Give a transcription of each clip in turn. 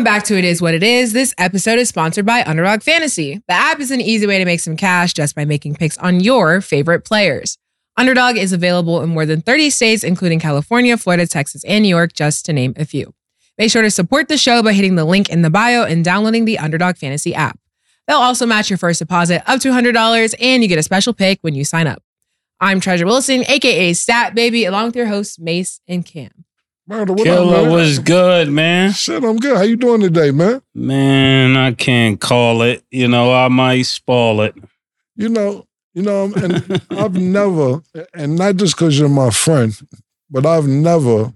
Welcome back to It Is What It Is. This episode is sponsored by Underdog Fantasy. The app is an easy way to make some cash just by making picks on your favorite players. Underdog is available in more than 30 states, including California, Florida, Texas, and New York, just to name a few. Make sure to support the show by hitting the link in the bio and downloading the Underdog Fantasy app. They'll also match your first deposit up to $100, and you get a special pick when you sign up. I'm Treasure Wilson, aka Stat Baby, along with your hosts Mase and Cam. Murder, what Killer up, man? was good, man. Shit, I'm good. How you doing today, man? Man, I can't call it. You know, I might spoil it. You know, you know, and I've never, and not just because you're my friend, but I've never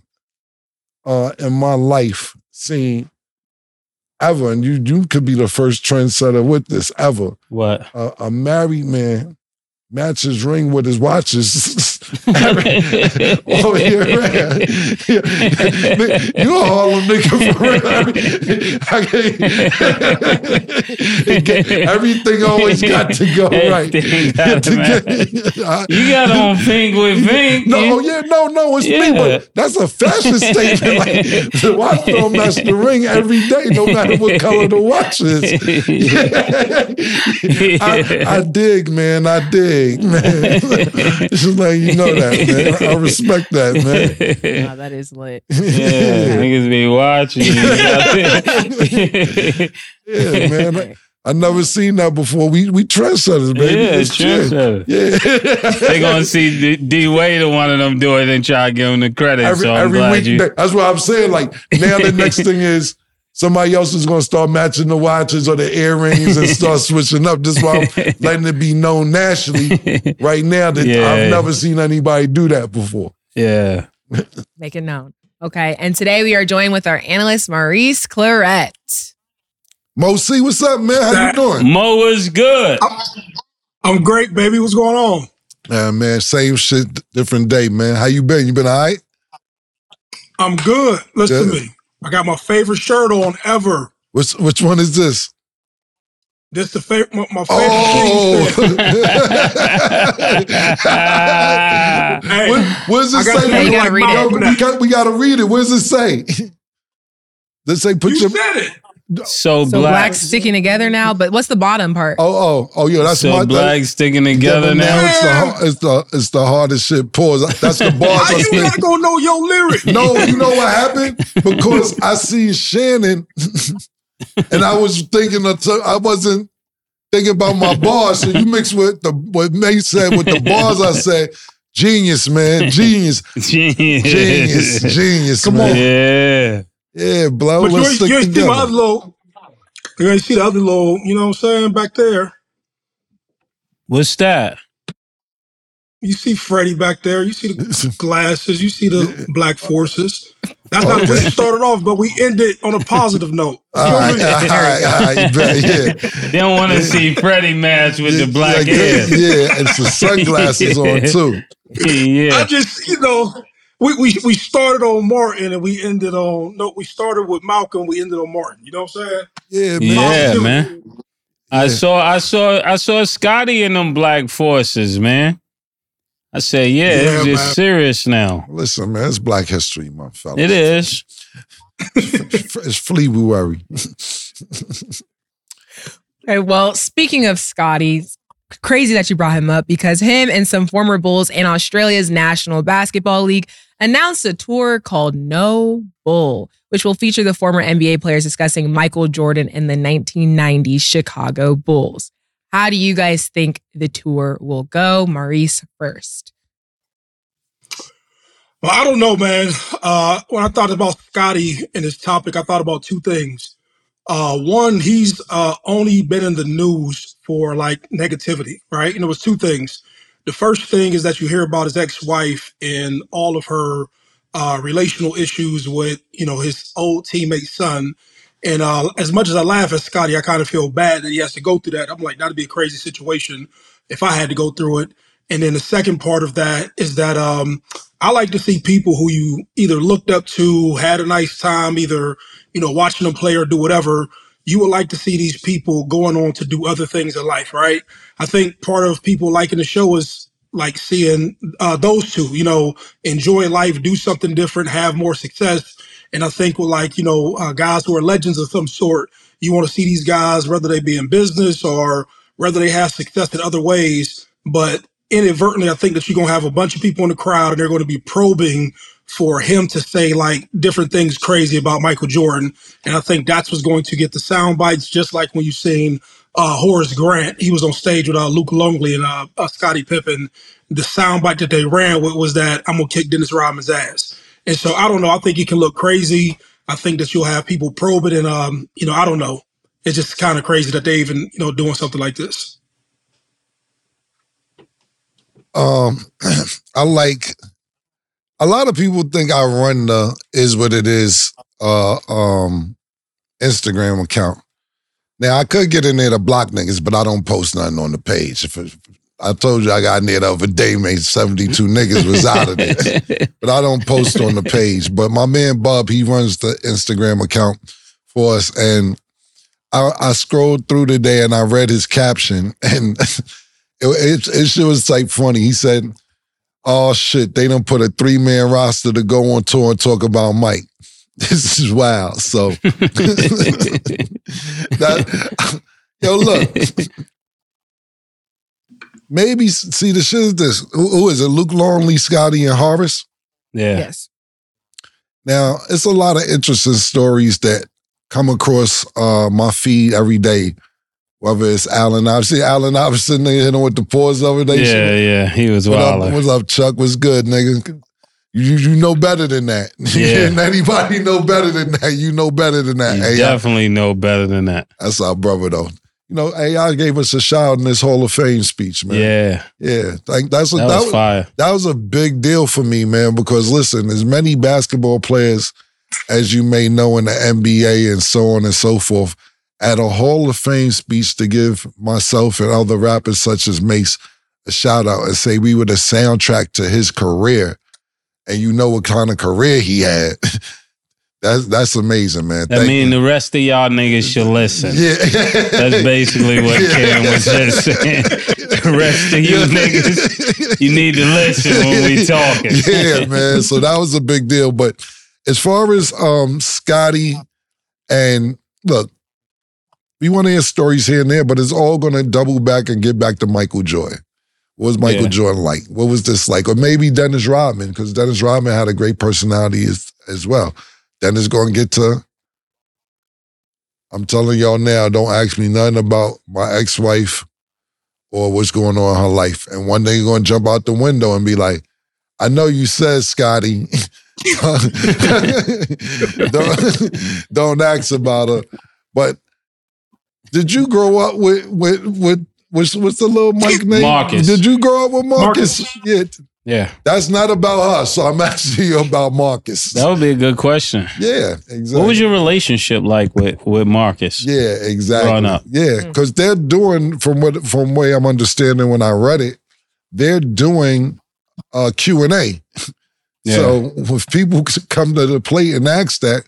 uh in my life seen ever, and you you could be the first trendsetter with this ever. What? A, a married man matches ring with his watches. oh, yeah, man. You a Harlem nigga for real. I mean, I can't- Everything always got to go right. Got. I- You got on pink with pink. no, oh, yeah, no, no, it's me, but that's a fashion statement. Like the watch don't match the ring every day, no matter what color the watch is. I, I dig, man. I dig, man. Just like you know that, man. I respect that, man. Wow, that is lit. Yeah, niggas be watching. yeah, man. I, I never seen that before. We we trendsetters, baby. Yeah, It's chill. trendsetter. Yeah. they gonna see D, D Wade or one of them do it and try to give him the credit. every, so I'm every glad week. you. That's what I'm saying. Like now, the next thing is somebody else is going to start matching the watches or the earrings and start switching up. This is why I'm letting it be known nationally right now that Yeah. I've never seen anybody do that before. Yeah. Make it known. Okay. And today we are joined with our analyst, Maurice Clarett. Mo C, what's up, man? How you doing? Mo is good. I'm great, baby. What's going on? Yeah, man. Same shit, different day, man. How you been? You been all right? I'm good. Listen Good. to me. I got my favorite shirt on ever. Which which one is this? This the favorite my, my oh. favorite Oh, thing. Hey, what, what does it I got say? to You gotta read it. We, got, we gotta read it. What does it say? Does it say put you your said it. So, So black. black sticking together now, but what's the bottom part? Oh, oh, oh, yeah, that's so my black sticking together yeah, now. It's the, it's the it's the hardest shit. Pause. That's the bars How I you spent. not gonna know your lyrics? No, you know what happened? Because I see Shannon, and I was thinking of t- I wasn't thinking about my bars. So you mix with the what May said with the bars. I said, genius, man, genius, genius, genius. Come on, Yeah. Yeah, blow. But you Let's ain't, stick you ain't see my together. other little. You ain't see the other little. You know what I'm saying back there. What's that? You see Freddie back there. You see the glasses. You see the black forces. That's how we started off, but we ended on a positive note. All right, all right, all right, bet, yeah. They don't want to see Freddie match with the black yeah, hair. yeah, and some sunglasses on too. Yeah. I just, you know, we, we we started on Martin and we ended on no, we started with Malcolm, we ended on Martin. You know what I'm saying? Yeah, man. Yeah, Positivity. man. I saw I saw I saw Scottie in them black forces, man. I said, yeah, Yeah, it's just man. serious now. Listen, man, it's Black History Month, fellas. It is. It's February. Okay, well, speaking of Scottie, it's crazy that you brought him up because him and some former Bulls in Australia's National Basketball League announced a tour called No Bull, which will feature the former NBA players discussing Michael Jordan and the 1990 Chicago Bulls. How do you guys think the tour will go? Maurice first. Well, I don't know, man. Uh, when I thought about Scottie and his topic, I thought about two things. Uh, one, he's uh, only been in the news for like negativity, right? And there was two things. The first thing is that you hear about his ex-wife and all of her uh, relational issues with, you know, his old teammate son. And uh, as much as I laugh at Scottie, I kind of feel bad that he has to go through that. I'm like, that'd be a crazy situation if I had to go through it. And then the second part of that is that um, I like to see people who you either looked up to, had a nice time, either you know watching them play or do whatever, you would like to see these people going on to do other things in life, right? I think part of people liking the show is like seeing uh, those two, you know, enjoy life, do something different, have more success. And I think with like, you know, uh, guys who are legends of some sort, you want to see these guys, whether they be in business or whether they have success in other ways. But inadvertently, I think that you're going to have a bunch of people in the crowd and they're going to be probing for him to say like different things crazy about Michael Jordan. And I think that's what's going to get the sound bites, just like when you've seen uh, Horace Grant. He was on stage with uh, Luke Longley and uh, uh, Scottie Pippen. The sound bite that they ran with was that I'm to kick Dennis Rodman's ass. And so I don't know. I think it can look crazy. I think that you'll have people probe it. And, um, you know, I don't know. It's just kind of crazy that they even, you know, doing something like this. Um, I like a lot of people think I run the is what it is uh um Instagram account. Now I could get in there to block niggas, but I don't post nothing on the page. If it, I told you I got in there the other day, made 72 niggas was out of there. But I don't post on the page. But my man Bob, he runs the Instagram account for us. And I, I scrolled through today and I read his caption and it, it, it was like funny. He said, oh shit, they don't put a three man roster to go on tour and talk about Mike. This is wild. So, that, yo, look, maybe see the shit is this. Who, who is it? Luke Longley, Scottie, and Horace. Yeah. Yes. Now, it's a lot of interesting stories that come across uh, my feed every day. Whether it's Allen Iverson, Allen Iverson, nigga hitting with the pause over there. Yeah, yeah, he was What up, wild. what's up, Chuck? What's good, nigga? You you know better than that. Yeah. anybody know better than that. You know better than that. You definitely know better than that. that's our brother though. You know, AI gave us a shout in this Hall of Fame speech, man. Yeah, Yeah. Like that's a, that that was was fire. that was a big deal for me, man, because listen, as many basketball players as you may know in the NBA and so on and so forth, at a Hall of Fame speech to give myself and other rappers such as Mace a shout out and say we were the soundtrack to his career. And you know what kind of career he had. that's that's amazing, man. I Thank mean, you. the rest of y'all niggas should listen. yeah. That's basically what Ken was just saying. The rest of you niggas, you need to listen when we talking. yeah, man. So that was a big deal. But as far as um Scottie and look, we want to hear stories here and there, but it's all gonna double back and get back to Michael Jordan. What was Michael Yeah. Jordan like? What was this like? Or maybe Dennis Rodman, because Dennis Rodman had a great personality as, as well. Dennis gonna get to I'm telling y'all now, don't ask me nothing about my ex-wife or what's going on in her life. And one day you're gonna jump out the window and be like, I know you said, Scottie. don't, don't ask about her. But did you grow up with with with what's what's the little Mike name? Marcus. Did you grow up with Marcus? Marcus. Yeah. Yeah, That's not about us. So I'm asking you about Marcus. that would be a good question. Yeah, exactly. What was your relationship like with with Marcus? Yeah, exactly. growing up? Yeah, because they're doing from what from way I'm understanding when I read it, they're doing uh Q and A. Yeah. So if people come to the plate and ask that,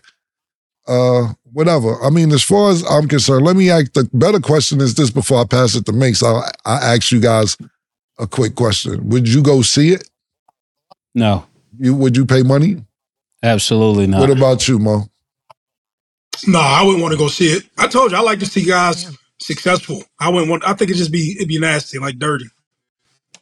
uh, whatever. I mean, as far as I'm concerned, let me ask the better question is this before I pass it to Mase. I I ask you guys a quick question. Would you go see it? No, You would you pay money? absolutely not. What about you, Mo? No, I wouldn't want to go see it. I told you I like to see guys successful. I wouldn't want. I think it'd just be it'd be nasty, like dirty.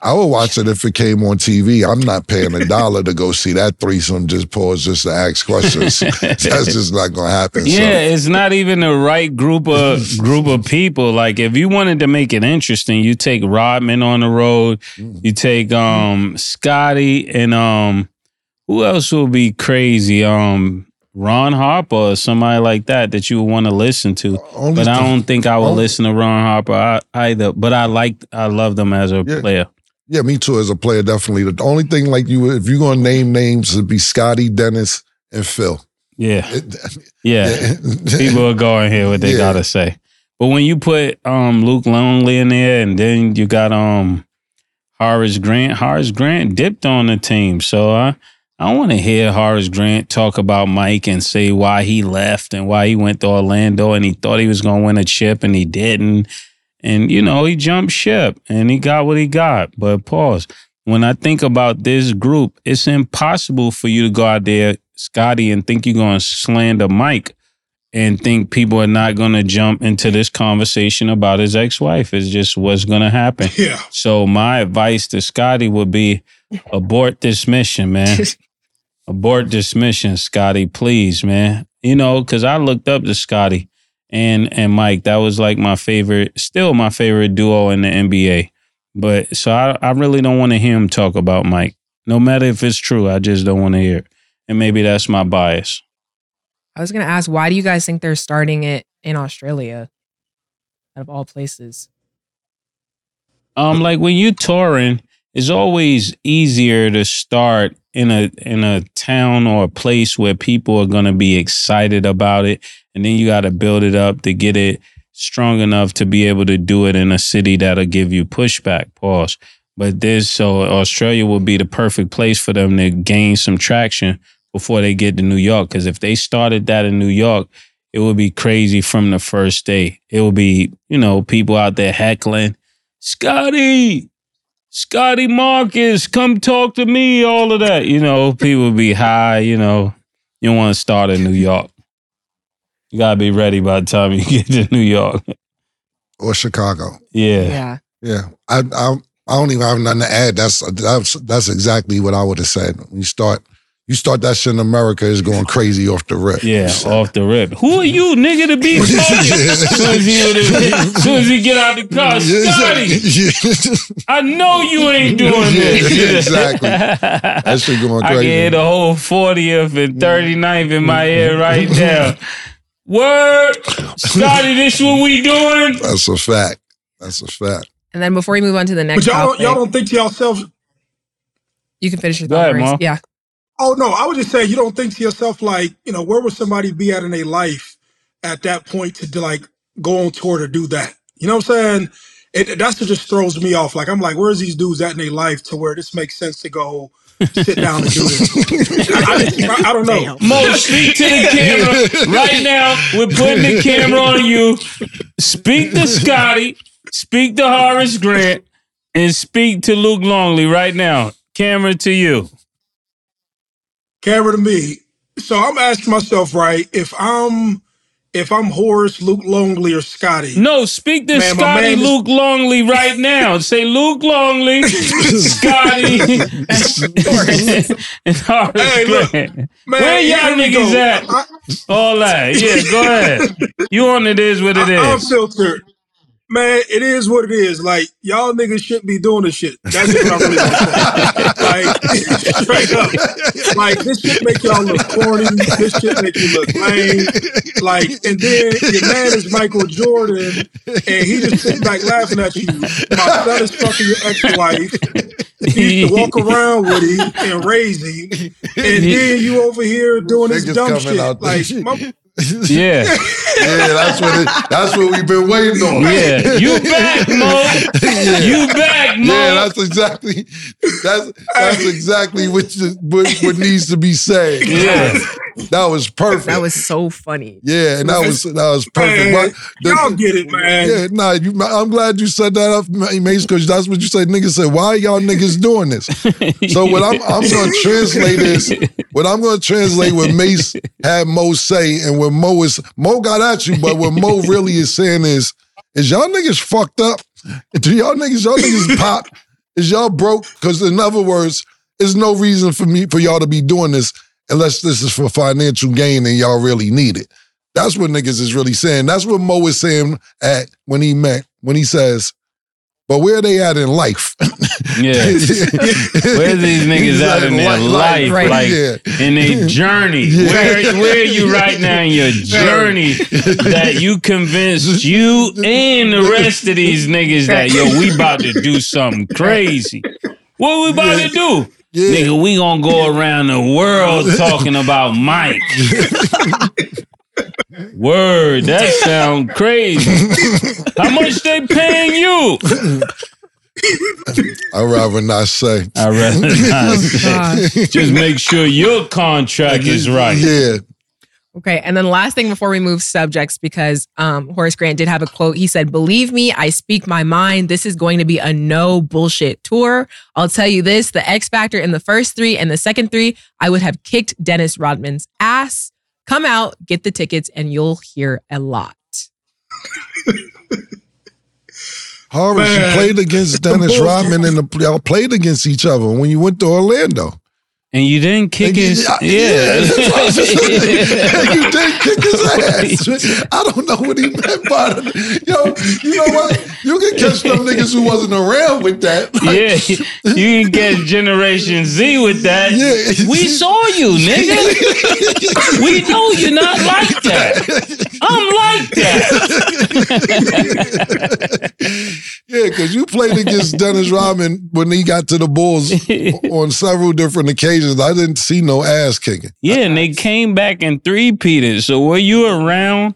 I would watch it if it came on TV. I'm not paying a dollar to go see that threesome. Just pause, just to ask questions. That's just not gonna happen. Yeah, it's not even the right group of group of people. Like if you wanted to make it interesting, you take Rodman on the road, you take um Scottie and um who else would be crazy? Um Ron Harper or somebody like that that you would want to listen to. So, only But I don't think I would only- listen to Ron Harper I- either. But I like I love them as a Yeah. player. Yeah, me too. As a player, definitely. The only thing like you, if you're gonna name names, it'd be Scottie, Dennis, and Phil. Yeah. It- Yeah. People are going here what they Yeah. gotta say. But when you put um Luke Longley in there and then you got um Horace Grant, Horace Grant dipped on the team. So I I want to hear Horace Grant talk about Mike and say why he left and why he went to Orlando and he thought he was going to win a chip and he didn't. And, you know, he jumped ship and he got what he got. But pause. When I think about this group, it's impossible for you to go out there, Scottie, and think you're going to slander Mike and think people are not going to jump into this conversation about his ex-wife. It's just what's going to happen. Yeah. So my advice to Scottie would be abort this mission, man. abort this mission, Scottie, please, man. You know, because I looked up to Scottie and and Mike. That was like my favorite, still my favorite duo in the NBA. But so I, I really don't want to hear him talk about Mike. No matter if it's true, I just don't want to hear. It. And maybe that's my bias. I was gonna ask, why do you guys think they're starting it in Australia, out of all places? Um, like when you're touring, it's always easier to start in a in a town or a place where people are gonna be excited about it, and then you got to build it up to get it strong enough to be able to do it in a city that'll give you pushback. Pause. But this, so Australia will be the perfect place for them to gain some traction before they get to New York. Because if they started that in New York, it would be crazy from the first day. It would be, you know, people out there heckling, Scottie, Scottie Marcus, come talk to me, all of that. You know, people be high, you know. You don't want to start in New York. You gotta be ready by the time you get to New York. Or Chicago. Yeah. Yeah. Yeah. I I I don't even have nothing to add. That's that's that's exactly what I would have said. When you start you start that shit in America is going crazy off the rip. Yeah, off the rip. Who are you, nigga, to be talking? as, soon as, he, as soon as he get out the car, Scottie, I know you ain't doing this. Yeah, exactly. That shit going I can crazy. hear the whole 40th and 39th in my head right now. Word, Scottie, this what we doing? That's a fact. That's a fact. And then before we move on to the But next y'all don't, topic, y'all don't think to yourselves, you can finish your thought. ahead, Maurice. Ma. Yeah. Oh no, I would just say you don't think to yourself like, you know, where would somebody be at in their life at that point to, do, like go on tour to do that? You know what I'm saying? It, that's what just throws me off. Like I'm like, where's these dudes at in their life to where this makes sense to go sit down and do this? I, I just- I- I don't know. Mo, speak to the camera right now. We're putting the camera on you. Speak to Scottie, speak to Horace Grant, and speak to Luke Longley right now. Camera to you. Camera to me. So I'm asking myself, right, if I'm if I'm Horace, Luke Longley, or Scottie. No, speak to Man, Scottie man is- Luke Longley right now. Say Luke Longley, Scottie, and Horace Hey, look, Man, Where y'all niggas go. at? I, All that. Yeah, go ahead. You on it is what it I, I'm filtered. Man, it is what it is. Like y'all niggas shouldn't be doing this shit. That's just what I'm really gonna say. Like straight up. Like this shit make y'all look corny. This shit make you look lame. Like, and then your man is Michael Jordan, and he just sitting back laughing at you. My son is fucking your ex-wife. He used to walk around with him and raise him, and then you over here doing this dumb shit. out Like, my, Yeah, yeah, that's what it, that's what we've been waiting on. yeah. You back, Mo. Yeah. You back, Mo. Yeah, that's exactly that's that's exactly what, you- what what needs to be said. Yeah. that was perfect. That was so funny. yeah, and that was that was perfect. Man, What- the- y'all get it, man. Yeah, nah, you, I'm glad you said that up, Mase, because that's what you said. Niggas said, why y'all niggas doing this? So what I'm I'm gonna translate is what I'm gonna translate what Mase had Mo say, and what Mo is Mo got at you, but what Mo really is saying is, is y'all niggas fucked up? Do y'all niggas, y'all niggas pop? Is y'all broke? Because in other words, there's no reason for me for y'all to be doing this unless this is for financial gain and y'all really need it. That's what niggas is really saying. That's what Mo is saying at when he met when he says, but where they at in life? Yeah. Where's these niggas at in their life? Right. Like Yeah. in their journey. Yeah. Where where are you right now in your journey that you convinced you and the rest of these niggas that yo, we about to do something crazy. What we about to do? Yeah. Nigga, we gonna go around the world talking about Mike. Word, that sound crazy. How much they paying you? I'd rather not say. I rather not say. Just make sure your contract is right. Yeah. Okay, and then last thing before we move subjects, because um, Horace Grant did have a quote. He said, "Believe me, I speak my mind. This is going to be a no bullshit tour. I'll tell you this: the X Factor in the first three and the second three, I would have kicked Dennis Rodman's ass. Come out, get the tickets, and you'll hear a lot." Horace, you Man, played against Dennis. Rodman and the, y'all played against each other when you went to Orlando. And you didn't kick his. Yeah, Yeah. you didn't kick his ass. I don't know what he meant by that. Yo, you know what? You can catch them niggas who wasn't around with that. Like, Yeah, you can get Generation Z with that. Yeah. We saw you, nigga. We know you're not like that. I'm like that. yeah, because you played against Dennis Rodman when he got to the Bulls on several different occasions. I didn't see no ass kicking. Yeah, and they came back and three-peated. So were you around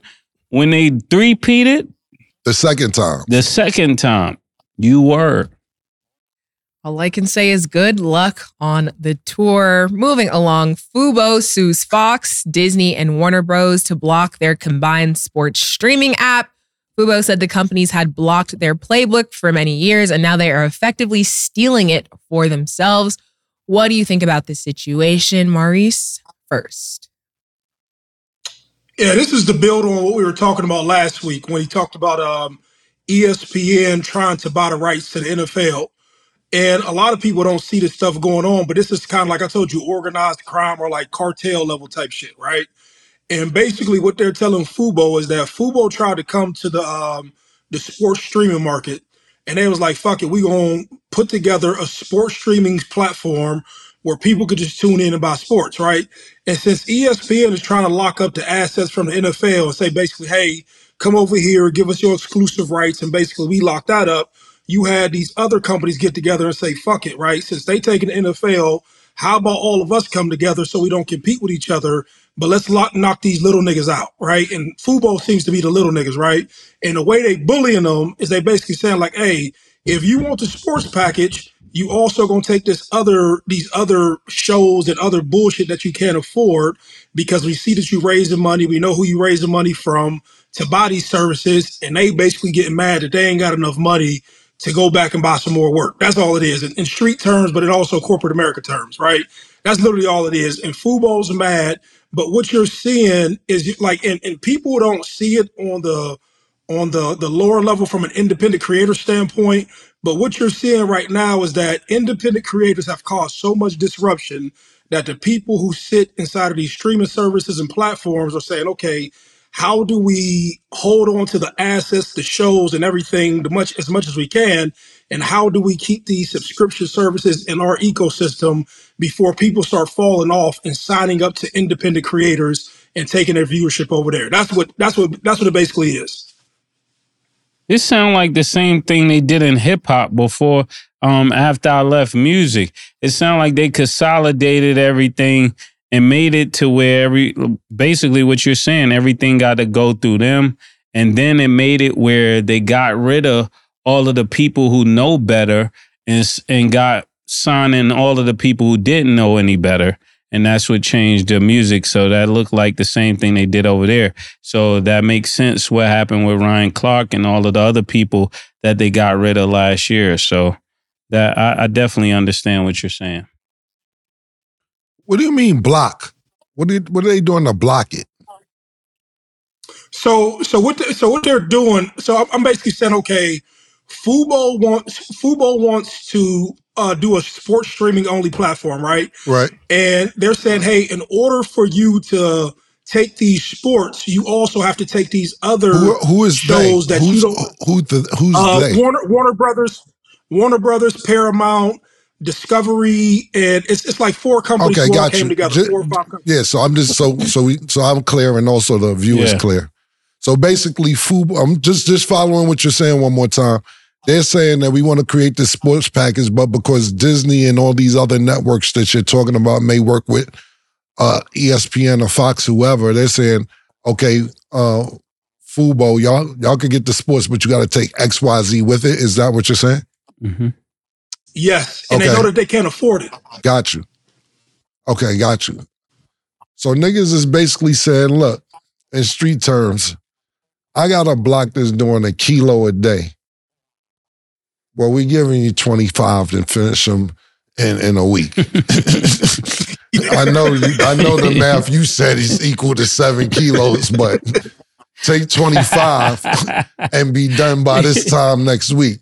when they three-peated? The second time. The second time, you were. All I can say is good luck on the tour. Moving along, Fubo sues Fox, Disney, and Warner Bros. to block their combined sports streaming app. Fubo said the companies had blocked their playbook for many years and now they are effectively stealing it for themselves. What do you think about this situation, Maurice? First. Yeah, this is the build on what we were talking about last week when he talked about um, ESPN trying to buy the rights to the NFL. And a lot of people don't see this stuff going on, but this is kind of like I told you, organized crime or like cartel level type shit, right? And basically, what they're telling Fubo is that Fubo tried to come to the um, the sports streaming market, and they was like, "Fuck it, we gonna put together a sports streaming platform where people could just tune in and buy sports, right?" And since ESPN is trying to lock up the assets from the NFL and say basically, "Hey, come over here, give us your exclusive rights," and basically we lock that up, you had these other companies get together and say, "Fuck it," right? Since they taking the NFL, how about all of us come together so we don't compete with each other? But let's lock, knock these little niggas out, right? And Fubo seems to be the little niggas, right? And the way they bullying them is they basically saying like, "Hey, if you want the sports package, you also gonna take this other these other shows and other bullshit that you can't afford because we see that you raising money, we know who you raising money from to buy these services, and they basically getting mad that they ain't got enough money to go back and buy some more work. That's all it is in, in street terms, but in also corporate America terms, right? That's literally all it is. And Fubo's mad, but what you're seeing is like, and, and people don't see it on the on the the lower level from an independent creator standpoint. But what you're seeing right now is that independent creators have caused so much disruption that the people who sit inside of these streaming services and platforms are saying, okay, how do we hold on to the assets, the shows, and everything the much as much as we can, and how do we keep these subscription services in our ecosystem before people start falling off and signing up to independent creators and taking their viewership over there? That's what that's what that's what it basically is. This sound like the same thing they did in hip hop before. Um, after I left music, it sounded like they consolidated everything and made it to where every basically what you're saying, everything got to go through them, and then it made it where they got rid of all of the people who know better and and got signing all of the people who didn't know any better. And that's what changed the music. So that looked like the same thing they did over there. So that makes sense what happened with Ryan Clark and all of the other people that they got rid of last year. So that I, I definitely understand what you're saying. What do you mean block? What did what are they doing to block it? So so what the, so what they're doing? So I'm- I'm basically saying, okay, Fubo wants Fubo wants to uh, do a sports streaming only platform, right? Right. And they're saying, hey, in order for you to take these sports, you also have to take these other Who, who is they? shows that who's, you don't. who the, who's Uh, they? Warner Warner Brothers, Warner Brothers, Paramount, Discovery, and it's it's like four companies Okay, who all got came you. together. Ju- four or five companies. Yeah, so I'm just so so we so I'm clear and also the viewers Yeah. clear. So basically, Fubo. I'm just just following what you're saying one more time. They're saying that we want to create this sports package, but because Disney and all these other networks that you're talking about may work with uh, ESPN or Fox, whoever, they're saying, okay, uh, Fubo, y'all y'all can get the sports, but you got to take X Y Z with it. Is that what you're saying? Mm-hmm. Yes, and Okay. they know that they can't afford it. Got you. Okay, got you. So niggas is basically saying, look, in street terms, I got a block that's doing a kilo a day. Well, we're giving you 25 to finish them in, in a week. I know I know the math you said is equal to seven kilos, but take 25 and be done by this time next week.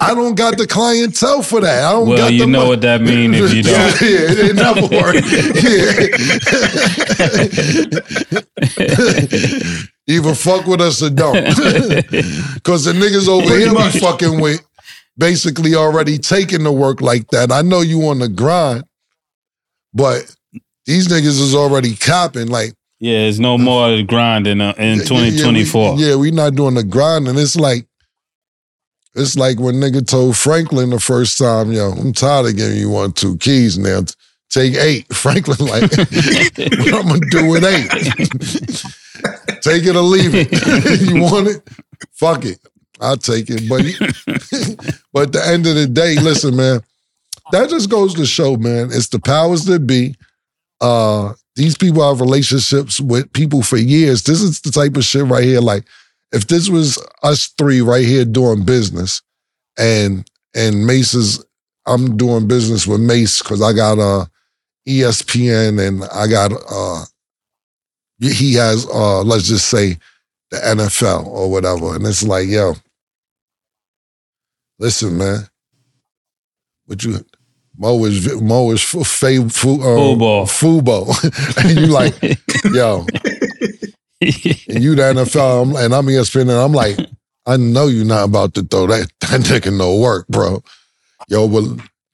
I don't got the clientele for that. I don't Well, got you the know mon- what that means if you don't. yeah, it never worked. Yeah. Either fuck with us or don't. Because the niggas over Pretty here much. be fucking with basically already taking the work like that. I know you on the grind, but these niggas is already copping. Like Yeah, it's no more grind in, uh, in yeah, 2024. Yeah, we, not doing the grind, and it's like it's like when nigga told Franklin the first time, yo, I'm tired of giving you one two keys now. Take eight. Franklin like, what I'm gonna do with eight? take it or leave it. you want it? Fuck it. I'll take it. But but at the end of the day, listen, man, that just goes to show, man, it's the powers that be. Uh, these people have relationships with people for years. This is the type of shit right here. Like, if this was us three right here doing business, and and Mase is, I'm doing business with Mase because I got uh ESPN and I got uh he has uh let's just say the NFL or whatever, and it's like, yo, listen, man, what you Mo is Mo is fu- fa- fu- uh, Fubo. Fubo, and you like, yo, and you the NFL, I'm- and I'm ESPN, and I'm like, I know you're not about to throw that that nigga no work, bro. Yo, but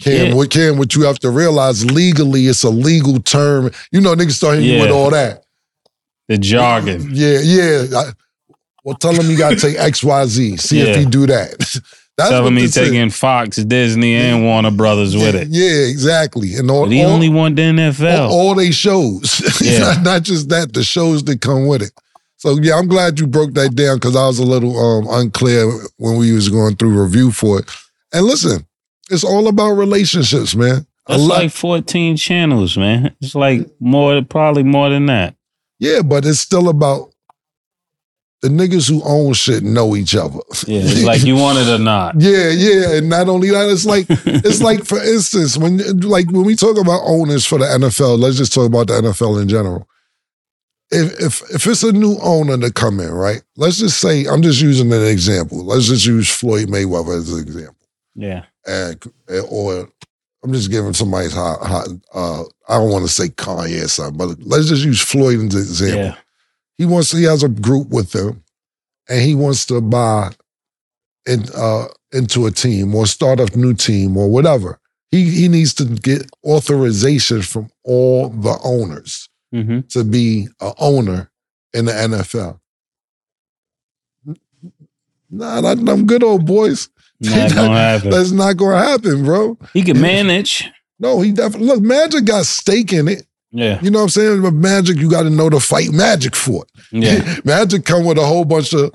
Cam, Yeah. what Cam, what you have to realize legally, it's a legal term. You know, niggas start hitting you with all that. the jargon. Yeah, yeah. I- well, tell him you got to take X, Y, Z. See if Yeah. he do that. That's Telling me this is. taking Fox, Disney, and Warner Brothers with it. Yeah, exactly. And all, But he all, only won the NFL. all, all they shows. Yeah. not, not just that, the shows that come with it. So yeah, I'm glad you broke that down because I was a little um, unclear when we was going through review for it. And listen, it's all about relationships, man. Lot- like 14 channels, man. It's like more, probably more than that. yeah, but it's still about the niggas who own shit know each other. Yeah, it's like you want it or not. Yeah, yeah, and not only that, it's like it's like for instance when like when we talk about owners for the NFL, let's just talk about the NFL in general. If if if it's a new owner to come in, right? Let's just say I'm just using an example. Let's just use Floyd Mayweather as an example, Yeah. and or I'm just giving somebody's hot, hot uh, I don't want to say Kanye or something, but let's just use Floyd as an example Yeah. He wants he has a group with him and he wants to buy in, uh, into a team or start a new team or whatever. He he needs to get authorization from all the owners hmm to be a owner in the NFL nah that, them good old boys Not happen. that's not gonna happen bro. He can manage. no he definitely look Magic got stake in it Yeah. you know what I'm saying but Magic you got to know to fight Magic for it Yeah. Magic come with a whole bunch of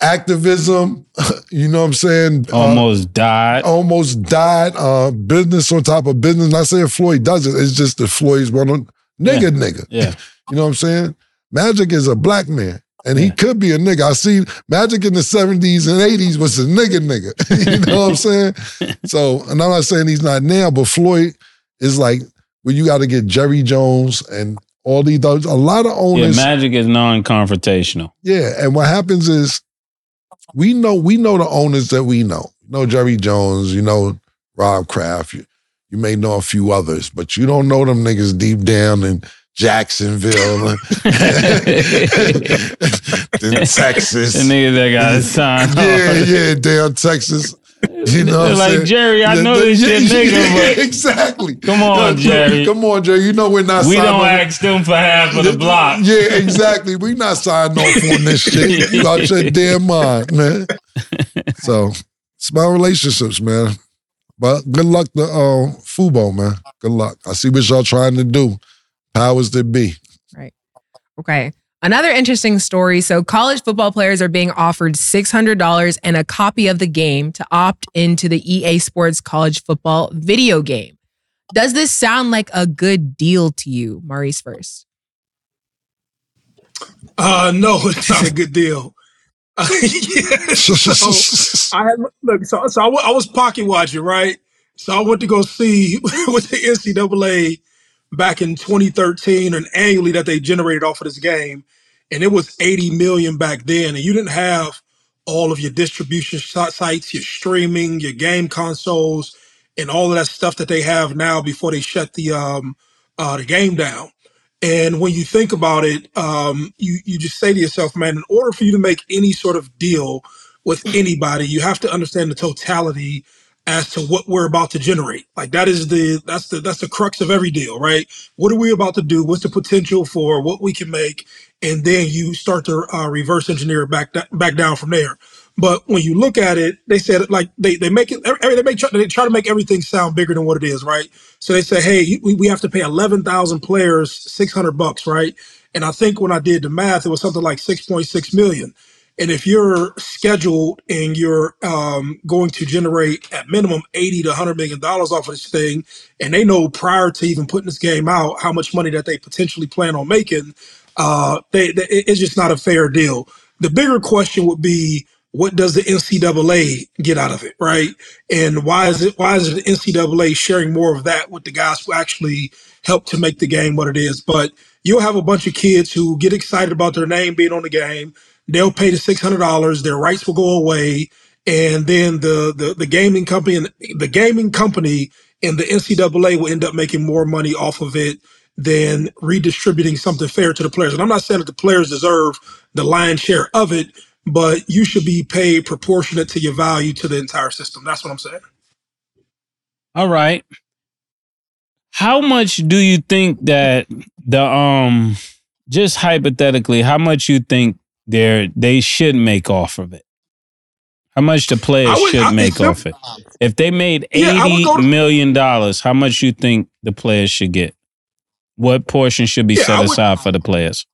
activism. You know what I'm saying? Uh, Almost died. almost died. Uh, business on top of business. Not saying Floyd does it. It's just that Floyd's one on nigga, nigga. Yeah. You know what I'm saying? Magic is a black man. And he Yeah. could be a nigga. I see Magic in the 70s and 80s was a nigga nigga. you know what I'm saying? So, and I'm not saying he's not now, but Floyd is like, well, you got to get Jerry Jones and all these others. A lot of owners. Yeah. Magic is non-confrontational. Yeah, and what happens is we know we know the owners that we know. You know Jerry Jones, you know Rob Kraft, you, you may know a few others, but you don't know them niggas deep down in Jacksonville and in Texas. The nigga that got signed. yeah, yeah, down Texas. You know what I'm like saying? Jerry, I Yeah, know this yeah, your nigga, yeah, exactly. Come on, Yo, Jerry. Come on, Jerry. You know we're not we signed don't on- ask them for half of the block. Yeah, exactly. We not signing off on this shit. You out your damn mind, man. So it's about relationships, man. But good luck to uh, Fubo, man. Good luck. I see what y'all trying to do. Powers that be. Right. Okay. Another interesting story. So, college football players are being offered $600 and a copy of the game to opt into the EA Sports college football video game. Does this sound like a good deal to you, Maurice first? Uh, no, it's not a good deal. Yeah, so I look, so, so I, w- I was pocket watching, right? So I went to go see with the NCAA back in 2013 and annually that they generated off of this game, and it was 80 million back then, and you didn't have all of your distribution sites, your streaming, your game consoles, and all of that stuff that they have now before they shut the um uh the game down. And when you think about it, um, you you just say to yourself, man, in order for you to make any sort of deal with anybody, you have to understand the totality as to what we're about to generate. Like that is the that's the that's the crux of every deal, right? What are we about to do? What's the potential for what we can make? And then you start to uh, reverse engineer back back down from there. But when you look at it, they said like they, they make it they make they try to make everything sound bigger than what it is, right? So they say, hey, we, we have to pay eleven thousand players six hundred bucks, right? And I think when I did the math, it was something like six point six million. And if you're scheduled and you're um, going to generate at minimum 80 to 100 million dollars off of this thing, and they know prior to even putting this game out how much money that they potentially plan on making, uh, they, they, it's just not a fair deal. The bigger question would be what does the NCAA get out of it, right? And why is it why is the NCAA sharing more of that with the guys who actually help to make the game what it is? But you'll have a bunch of kids who get excited about their name being on the game. They'll pay the six hundred dollars. Their rights will go away, and then the, the the gaming company and the gaming company and the NCAA will end up making more money off of it than redistributing something fair to the players. And I'm not saying that the players deserve the lion's share of it, but you should be paid proportionate to your value to the entire system. That's what I'm saying. All right. How much do you think that the um just hypothetically, how much you think they they should make off of it? How much the players would, should I, make off it? If they made eighty yeah, million dollars, how much you think the players should get? What portion should be yeah, set aside for the players?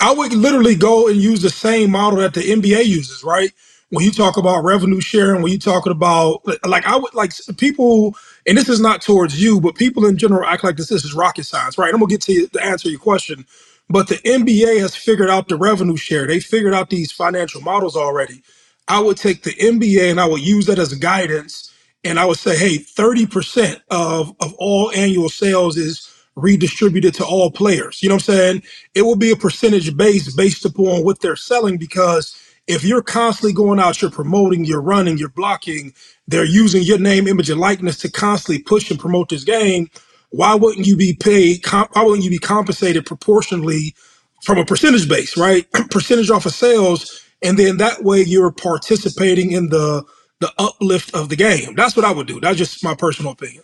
I would literally go and use the same model that the NBA uses, right? When you talk about revenue sharing, when you talking about like I would like people, and this is not towards you, but people in general act like this, this is rocket science, right? I'm gonna get to the answer your question, but the NBA has figured out the revenue share. They figured out these financial models already. I would take the NBA and I would use that as guidance, and I would say, hey, 30% of of all annual sales is redistributed to all players. You know what I'm saying? It will be a percentage base based upon what they're selling because if you're constantly going out, you're promoting, you're running, you're blocking, they're using your name, image, and likeness to constantly push and promote this game. Why wouldn't you be paid? Why wouldn't you be compensated proportionally from a percentage base, right? percentage off of sales, and then that way you're participating in the the uplift of the game. That's what I would do. That's just my personal opinion.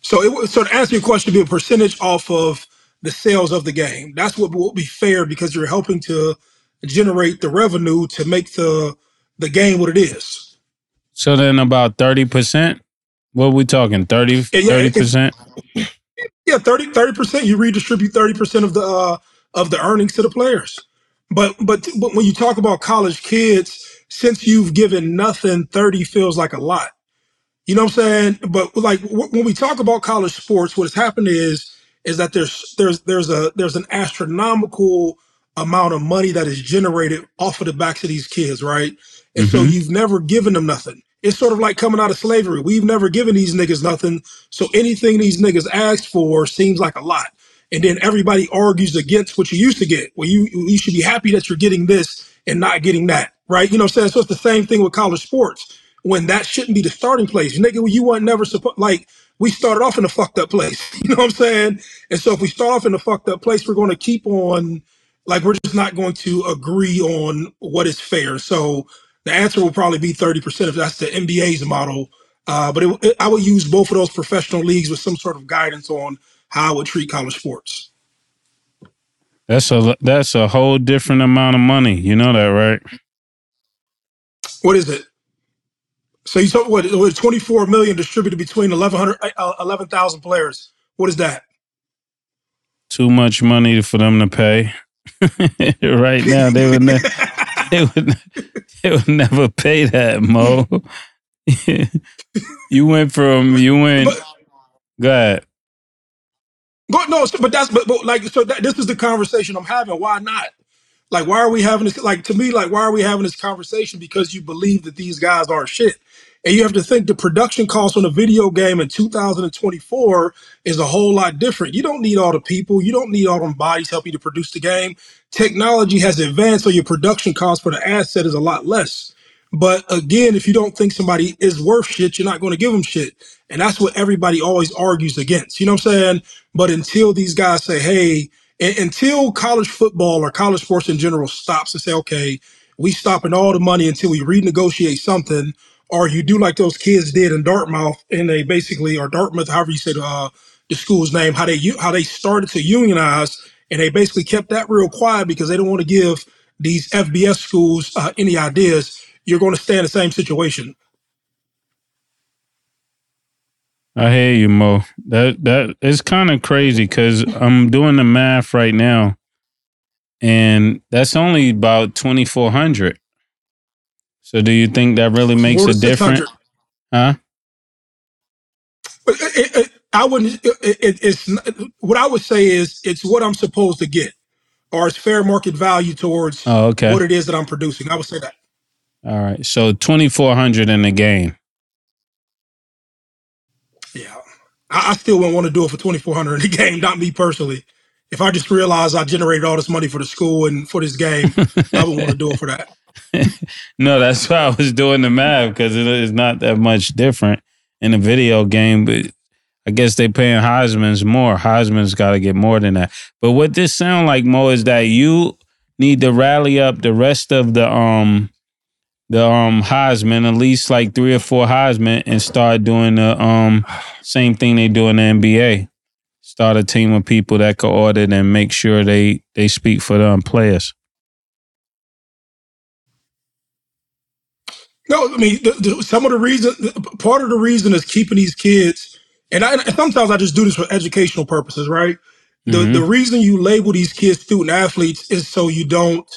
So it so to answer your question, be a percentage off of the sales of the game. That's what will be fair because you're helping to generate the revenue to make the the game what it is. So then about 30%? What are we talking? 30 percent Yeah, 30 percent you redistribute 30% of the uh, of the earnings to the players. But but but when you talk about college kids, since you've given nothing, 30 feels like a lot. You know what I'm saying? But like when we talk about college sports, what has happened is is that there's there's there's a there's an astronomical amount of money that is generated off of the backs of these kids, right? And mm-hmm. so you've never given them nothing. It's sort of like coming out of slavery. We've never given these niggas nothing. So anything these niggas ask for seems like a lot. And then everybody argues against what you used to get. Well, you you should be happy that you're getting this and not getting that, right? You know what I'm saying? So it's the same thing with college sports when that shouldn't be the starting place. Nigga, you weren't never supposed like we started off in a fucked up place. You know what I'm saying? And so if we start off in a fucked up place, we're going to keep on like we're just not going to agree on what is fair. So the answer will probably be 30% if that's the NBA's model. Uh, but it, it, I would use both of those professional leagues with some sort of guidance on how I would treat college sports. That's a that's a whole different amount of money. You know that, right? What is it? So you saw what, what 24 million distributed between 1100 uh, 11,000 players. What is that? Too much money for them to pay. right now, they would, ne- they would, they would never pay that, Mo. you went from you went. But- go ahead. But no, but that's but, but like so that this is the conversation I'm having. Why not? Like, why are we having this? Like to me, like why are we having this conversation? Because you believe that these guys aren't shit, and you have to think the production cost on a video game in 2024 is a whole lot different. You don't need all the people, you don't need all them bodies helping you to produce the game. Technology has advanced, so your production cost for the asset is a lot less. But again, if you don't think somebody is worth shit, you're not going to give them shit. And that's what everybody always argues against. You know what I'm saying? But until these guys say, hey, until college football or college sports in general stops and say, okay, we stopping all the money until we renegotiate something, or you do like those kids did in Dartmouth, and they basically, or Dartmouth, however you say the, uh, the school's name, how they how they started to unionize, and they basically kept that real quiet because they don't want to give these FBS schools uh, any ideas. You're going to stay in the same situation. I hear you, Mo. That that is kind of crazy because I'm doing the math right now, and that's only about twenty four hundred. So, do you think that really makes a difference? Huh? It- it- it- I wouldn't. It, it, it's what I would say is it's what I'm supposed to get, or it's fair market value towards Oh, okay. what it is that I'm producing. I would say that. All right. So twenty four hundred in the game. Yeah, I, I still wouldn't want to do it for 2,400 in the game. Not me personally. If I just realized I generated all this money for the school and for this game, I wouldn't want to do it for that. no, that's why I was doing the math because it is not that much different in a video game. But I guess they paying Heisman's more. Heisman's got to get more than that. But what this sound like, Mo, is that you need to rally up the rest of the um the um Heisman, at least like three or four Heisman, and start doing the um same thing they do in the NBA. Start a team of people that can audit and make sure they they speak for the um, players. No, I mean, the, the, some of the reason, part of the reason is keeping these kids, and, I, and sometimes I just do this for educational purposes, right? The Mhm. the reason you label these kids student athletes is so you don't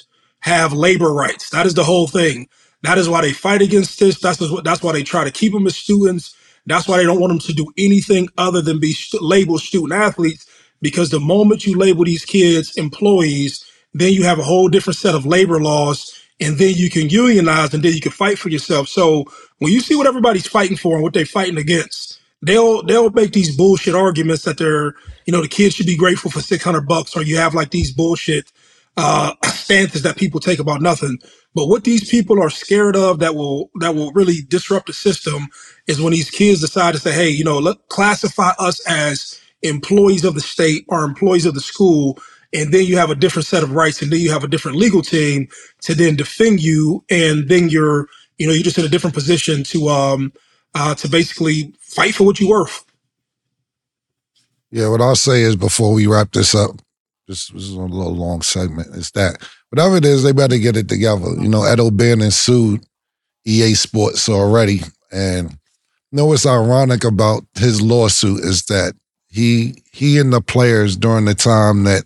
have labor rights. That is the whole thing. That is why they fight against this. That's what, that's why they try to keep them as students. That's why they don't want them to do anything other than be st- labeled student athletes. Because the moment you label these kids employees, then you have a whole different set of labor laws, and then you can unionize, and then you can fight for yourself. So when you see what everybody's fighting for and what they're fighting against, they'll they'll make these bullshit arguments that they're you know the kids should be grateful for six hundred bucks, or you have like these bullshit uh, stances that people take about nothing. But what these people are scared of that will that will really disrupt the system is when these kids decide to say, hey, you know, let classify us as employees of the state or employees of the school, and then you have a different set of rights, and then you have a different legal team to then defend you, and then you're you know you're just in a different position to um uh to basically fight for what you're worth. Yeah, what I'll say is before we wrap this up, this, this is a little long segment, is that whatever it is, they better get it together. You know, Ed O'Bannon sued EA Sports already. And you know what's ironic about his lawsuit is that he he and the players during the time that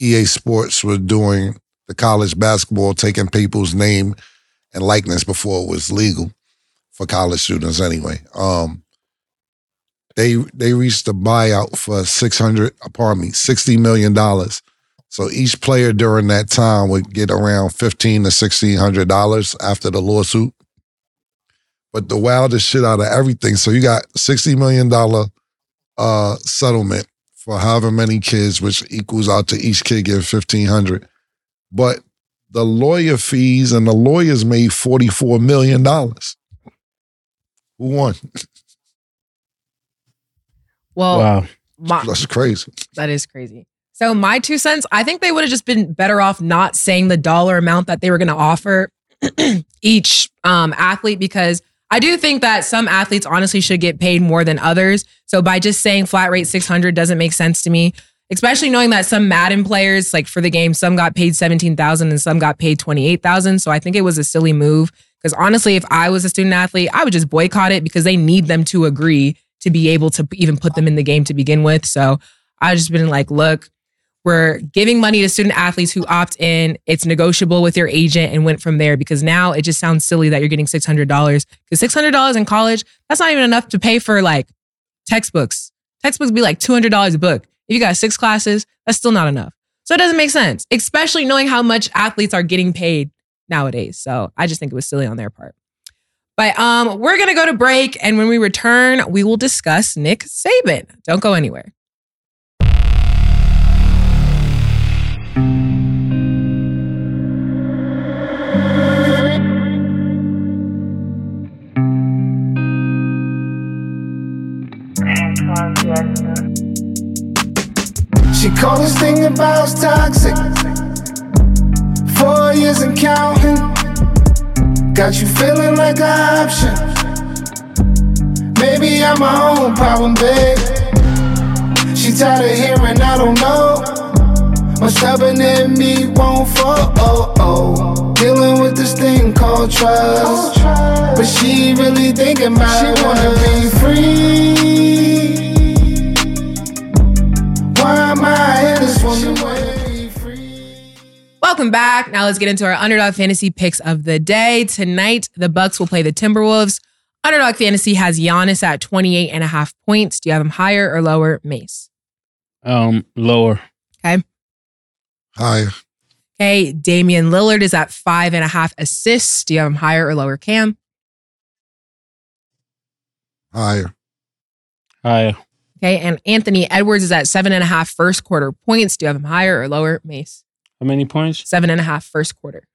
EA Sports was doing the college basketball, taking people's name and likeness before it was legal for college students anyway. Um, they they reached a buyout for six hundred, pardon me, sixty million dollars. So each player during that time would get around fifteen to sixteen hundred dollars after the lawsuit. But the wildest shit out of everything. So you got sixty million dollar uh, settlement for however many kids, which equals out to each kid getting fifteen hundred. But the lawyer fees and the lawyers made forty four million dollars. Who won? Well, wow. my, That's crazy. that is crazy. So my two cents, I think they would have just been better off not saying the dollar amount that they were going to offer each um, athlete because I do think that some athletes honestly should get paid more than others. So by just saying flat rate 600 doesn't make sense to me, especially knowing that some Madden players like for the game some got paid 17,000 and some got paid 28,000. So I think it was a silly move because honestly if I was a student athlete, I would just boycott it because they need them to agree to be able to even put them in the game to begin with. So I've just been like, look, We're giving money to student athletes who opt in. It's negotiable with your agent and went from there because now it just sounds silly that you're getting $600 because $600 in college, that's not even enough to pay for like textbooks. Textbooks be like $200 a book. If you got six classes, that's still not enough. So it doesn't make sense, especially knowing how much athletes are getting paid nowadays. So I just think it was silly on their part. But um, we're gonna go to break, and when we return, we will discuss Nick Saban. Don't go anywhere. My stubborn in me won't fall. Oh, oh. Dealing with this thing called trust. But she really thinking about she wanna be free. Why am I in this woman? Welcome back. Now let's get into our underdog fantasy picks of the day. Tonight, the Bucks will play the Timberwolves. Underdog fantasy has Giannis at 28 and a half points. Do you have him higher or lower, Mase? Um, lower. Higher. Okay, Damian Lillard is at five and a half assists. Do you have him higher or lower, Cam? Higher. Higher. Okay, and Anthony Edwards is at seven and a half first quarter points. Do you have him higher or lower, Mase? How many points? Seven and a half first quarter.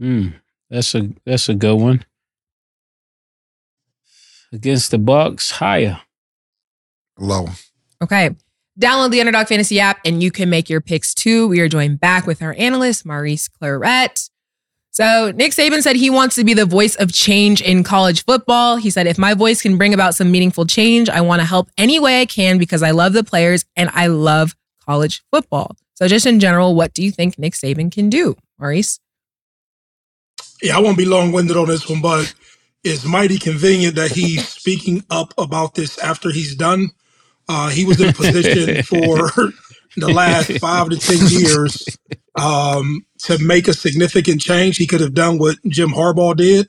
Mm, that's a that's a good one. Against the Bucks, higher. Low. Okay. Download the Underdog Fantasy app and you can make your picks too. We are joined back with our analyst, Maurice Clarett. So, Nick Saban said he wants to be the voice of change in college football. He said, if my voice can bring about some meaningful change, I want to help any way I can because I love the players and I love college football. So, just in general, what do you think Nick Saban can do, Maurice? Yeah, I won't be long winded on this one, but it's mighty convenient that he's speaking up about this after he's done. Uh, he was in position for the last five to 10 years um, to make a significant change. He could have done what Jim Harbaugh did.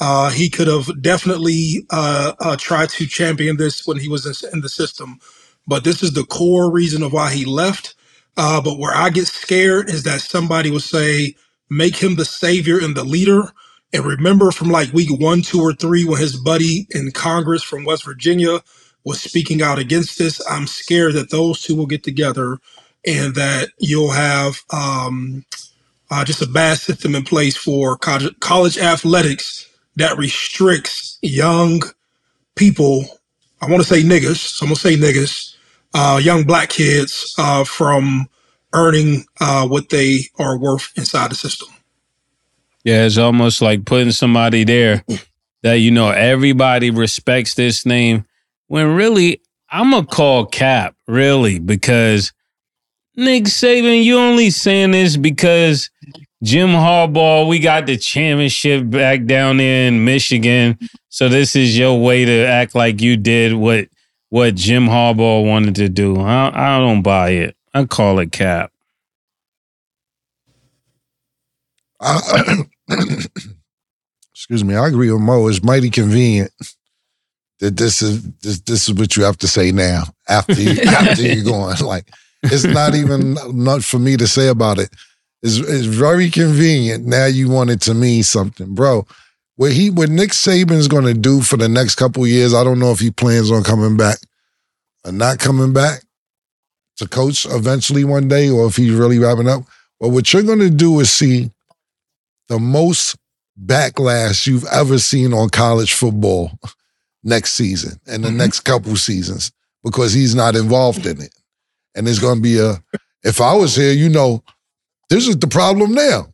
Uh, he could have definitely uh, uh, tried to champion this when he was in, in the system. But this is the core reason of why he left. Uh, but where I get scared is that somebody will say, make him the savior and the leader. And remember from like week one, two, or three, when his buddy in Congress from West Virginia was speaking out against this. I'm scared that those two will get together and that you'll have um, uh, just a bad system in place for college, college athletics that restricts young people. I want to say niggas, so I'm going to say niggas, uh, young black kids uh, from earning uh, what they are worth inside the system. Yeah, it's almost like putting somebody there that you know everybody respects this name. When really, I'm gonna call Cap really because Nick Saban, you only saying this because Jim Harbaugh, we got the championship back down in Michigan, so this is your way to act like you did what what Jim Harbaugh wanted to do. I, I don't buy it. I call it Cap. Excuse me. I agree with Mo. It's mighty convenient that this is this this is what you have to say now after you, after you're going. Like it's not even not for me to say about it. It's, it's very convenient. Now you want it to mean something, bro. What he what Nick Saban's going to do for the next couple years, I don't know if he plans on coming back or not coming back to coach eventually one day, or if he's really wrapping up. But what you're going to do is see the most backlash you've ever seen on college football next season and the Mhm. next couple seasons because he's not involved in it. And it's going to be a, if I was here, you know, this is the problem now.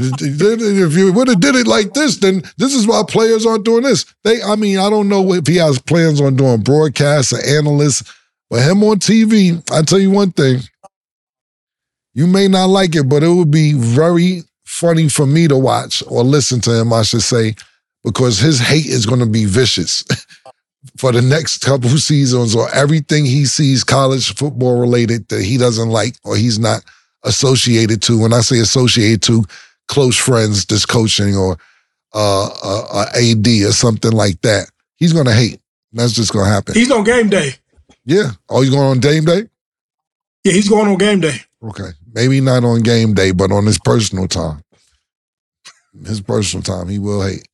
If you would have did it like this, then this is why players aren't doing this. They, I mean, I don't know if he has plans on doing broadcasts or analysts, but him on TV, I tell you one thing. You may not like it, but it would be very funny for me to watch or listen to him, I should say, because his hate is going to be vicious. for the next couple seasons or everything he sees college football related that he doesn't like or he's not associated to. When I say associated to, close friends, this coaching or uh, uh, uh, AD or something like that, he's gonna hate. That's just gonna happen. He's on game day. Yeah. Oh, he's going on game day? Yeah, he's going on game day. Okay. Maybe not on game day, but on his personal time. His personal time, he will hate.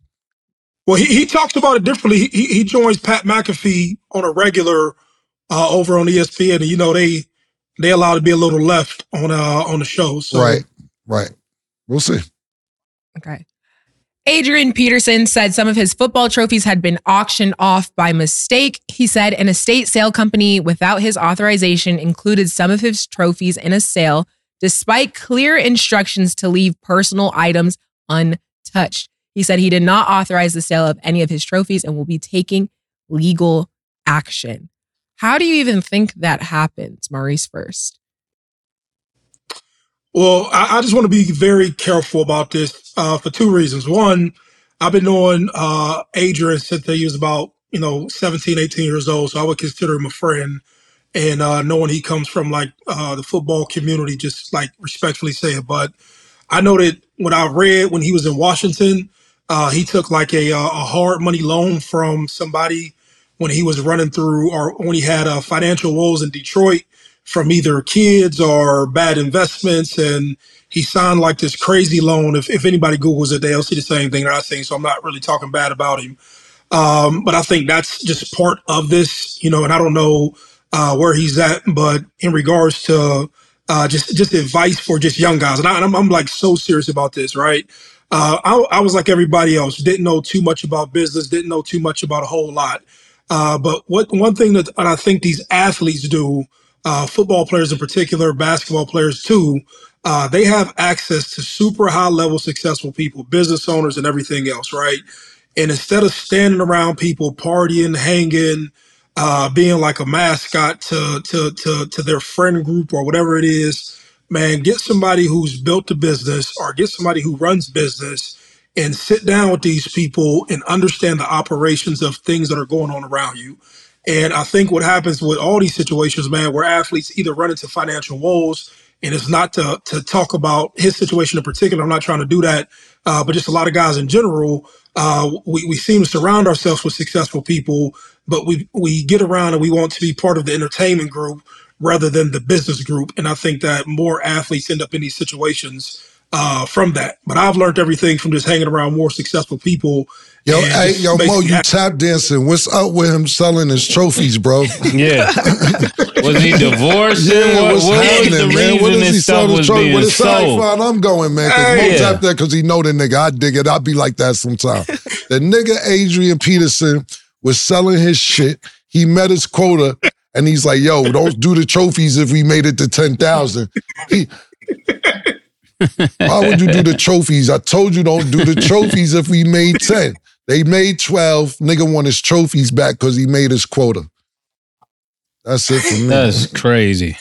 Well, he, he talks about it differently. He, he joins Pat McAfee on a regular uh, over on ESPN, and you know they they allow to be a little left on uh on the show. So. Right, right. We'll see. Okay. Adrian Peterson said some of his football trophies had been auctioned off by mistake. He said an estate sale company without his authorization included some of his trophies in a sale, despite clear instructions to leave personal items untouched. He said he did not authorize the sale of any of his trophies and will be taking legal action. How do you even think that happens, Maurice first? Well, I, I just want to be very careful about this uh, for two reasons. One, I've been knowing uh, Adrian since he was about, you know, 17, 18 years old. So I would consider him a friend. And uh, knowing he comes from like uh, the football community, just like respectfully say it. But I know that when I read when he was in Washington, uh, he took like a, uh, a hard money loan from somebody when he was running through or when he had uh, financial woes in Detroit from either kids or bad investments. And he signed like this crazy loan. If, if anybody Googles it, they'll see the same thing that I think. So I'm not really talking bad about him. Um, but I think that's just part of this, you know, and I don't know uh, where he's at, but in regards to uh, just just advice for just young guys, and, I, am like so serious about this, right? Uh, I, I was like everybody else, didn't know too much about business, didn't know too much about a whole lot. Uh, but what one thing that I think these athletes do, uh, football players in particular, basketball players too, uh, they have access to super high level successful people, business owners, and everything else, right? And instead of standing around people partying, hanging, uh, being like a mascot to, to to to their friend group or whatever it is, man, get somebody who's built a business or get somebody who runs business and sit down with these people and understand the operations of things that are going on around you. And I think what happens with all these situations, man, where athletes either run into financial woes, and it's not to to talk about his situation in particular. I'm not trying to do that, uh, but just a lot of guys in general. Uh, we we seem to surround ourselves with successful people, but we we get around and we want to be part of the entertainment group rather than the business group. And I think that more athletes end up in these situations uh, from that. But I've learned everything from just hanging around more successful people. Yo, hey, yo, Mo, you tap dancing. What's up with him selling his trophies, bro? Yeah. was he divorced? Yeah, what, what's what happening, was man? What is he selling his trophies? What is sold? Fine, I'm going, man. Because Mo yeah. tap that because he know the nigga. I dig it. I be like that sometimes. the nigga Adrian Peterson was selling his shit. He met his quota. And he's like, yo, don't do the trophies if we made it to 10,000. He, why would you do the trophies? I told you don't do the trophies if we made 10. They made 12. Nigga want his trophies back because he made his quota. That's it for me. That's crazy.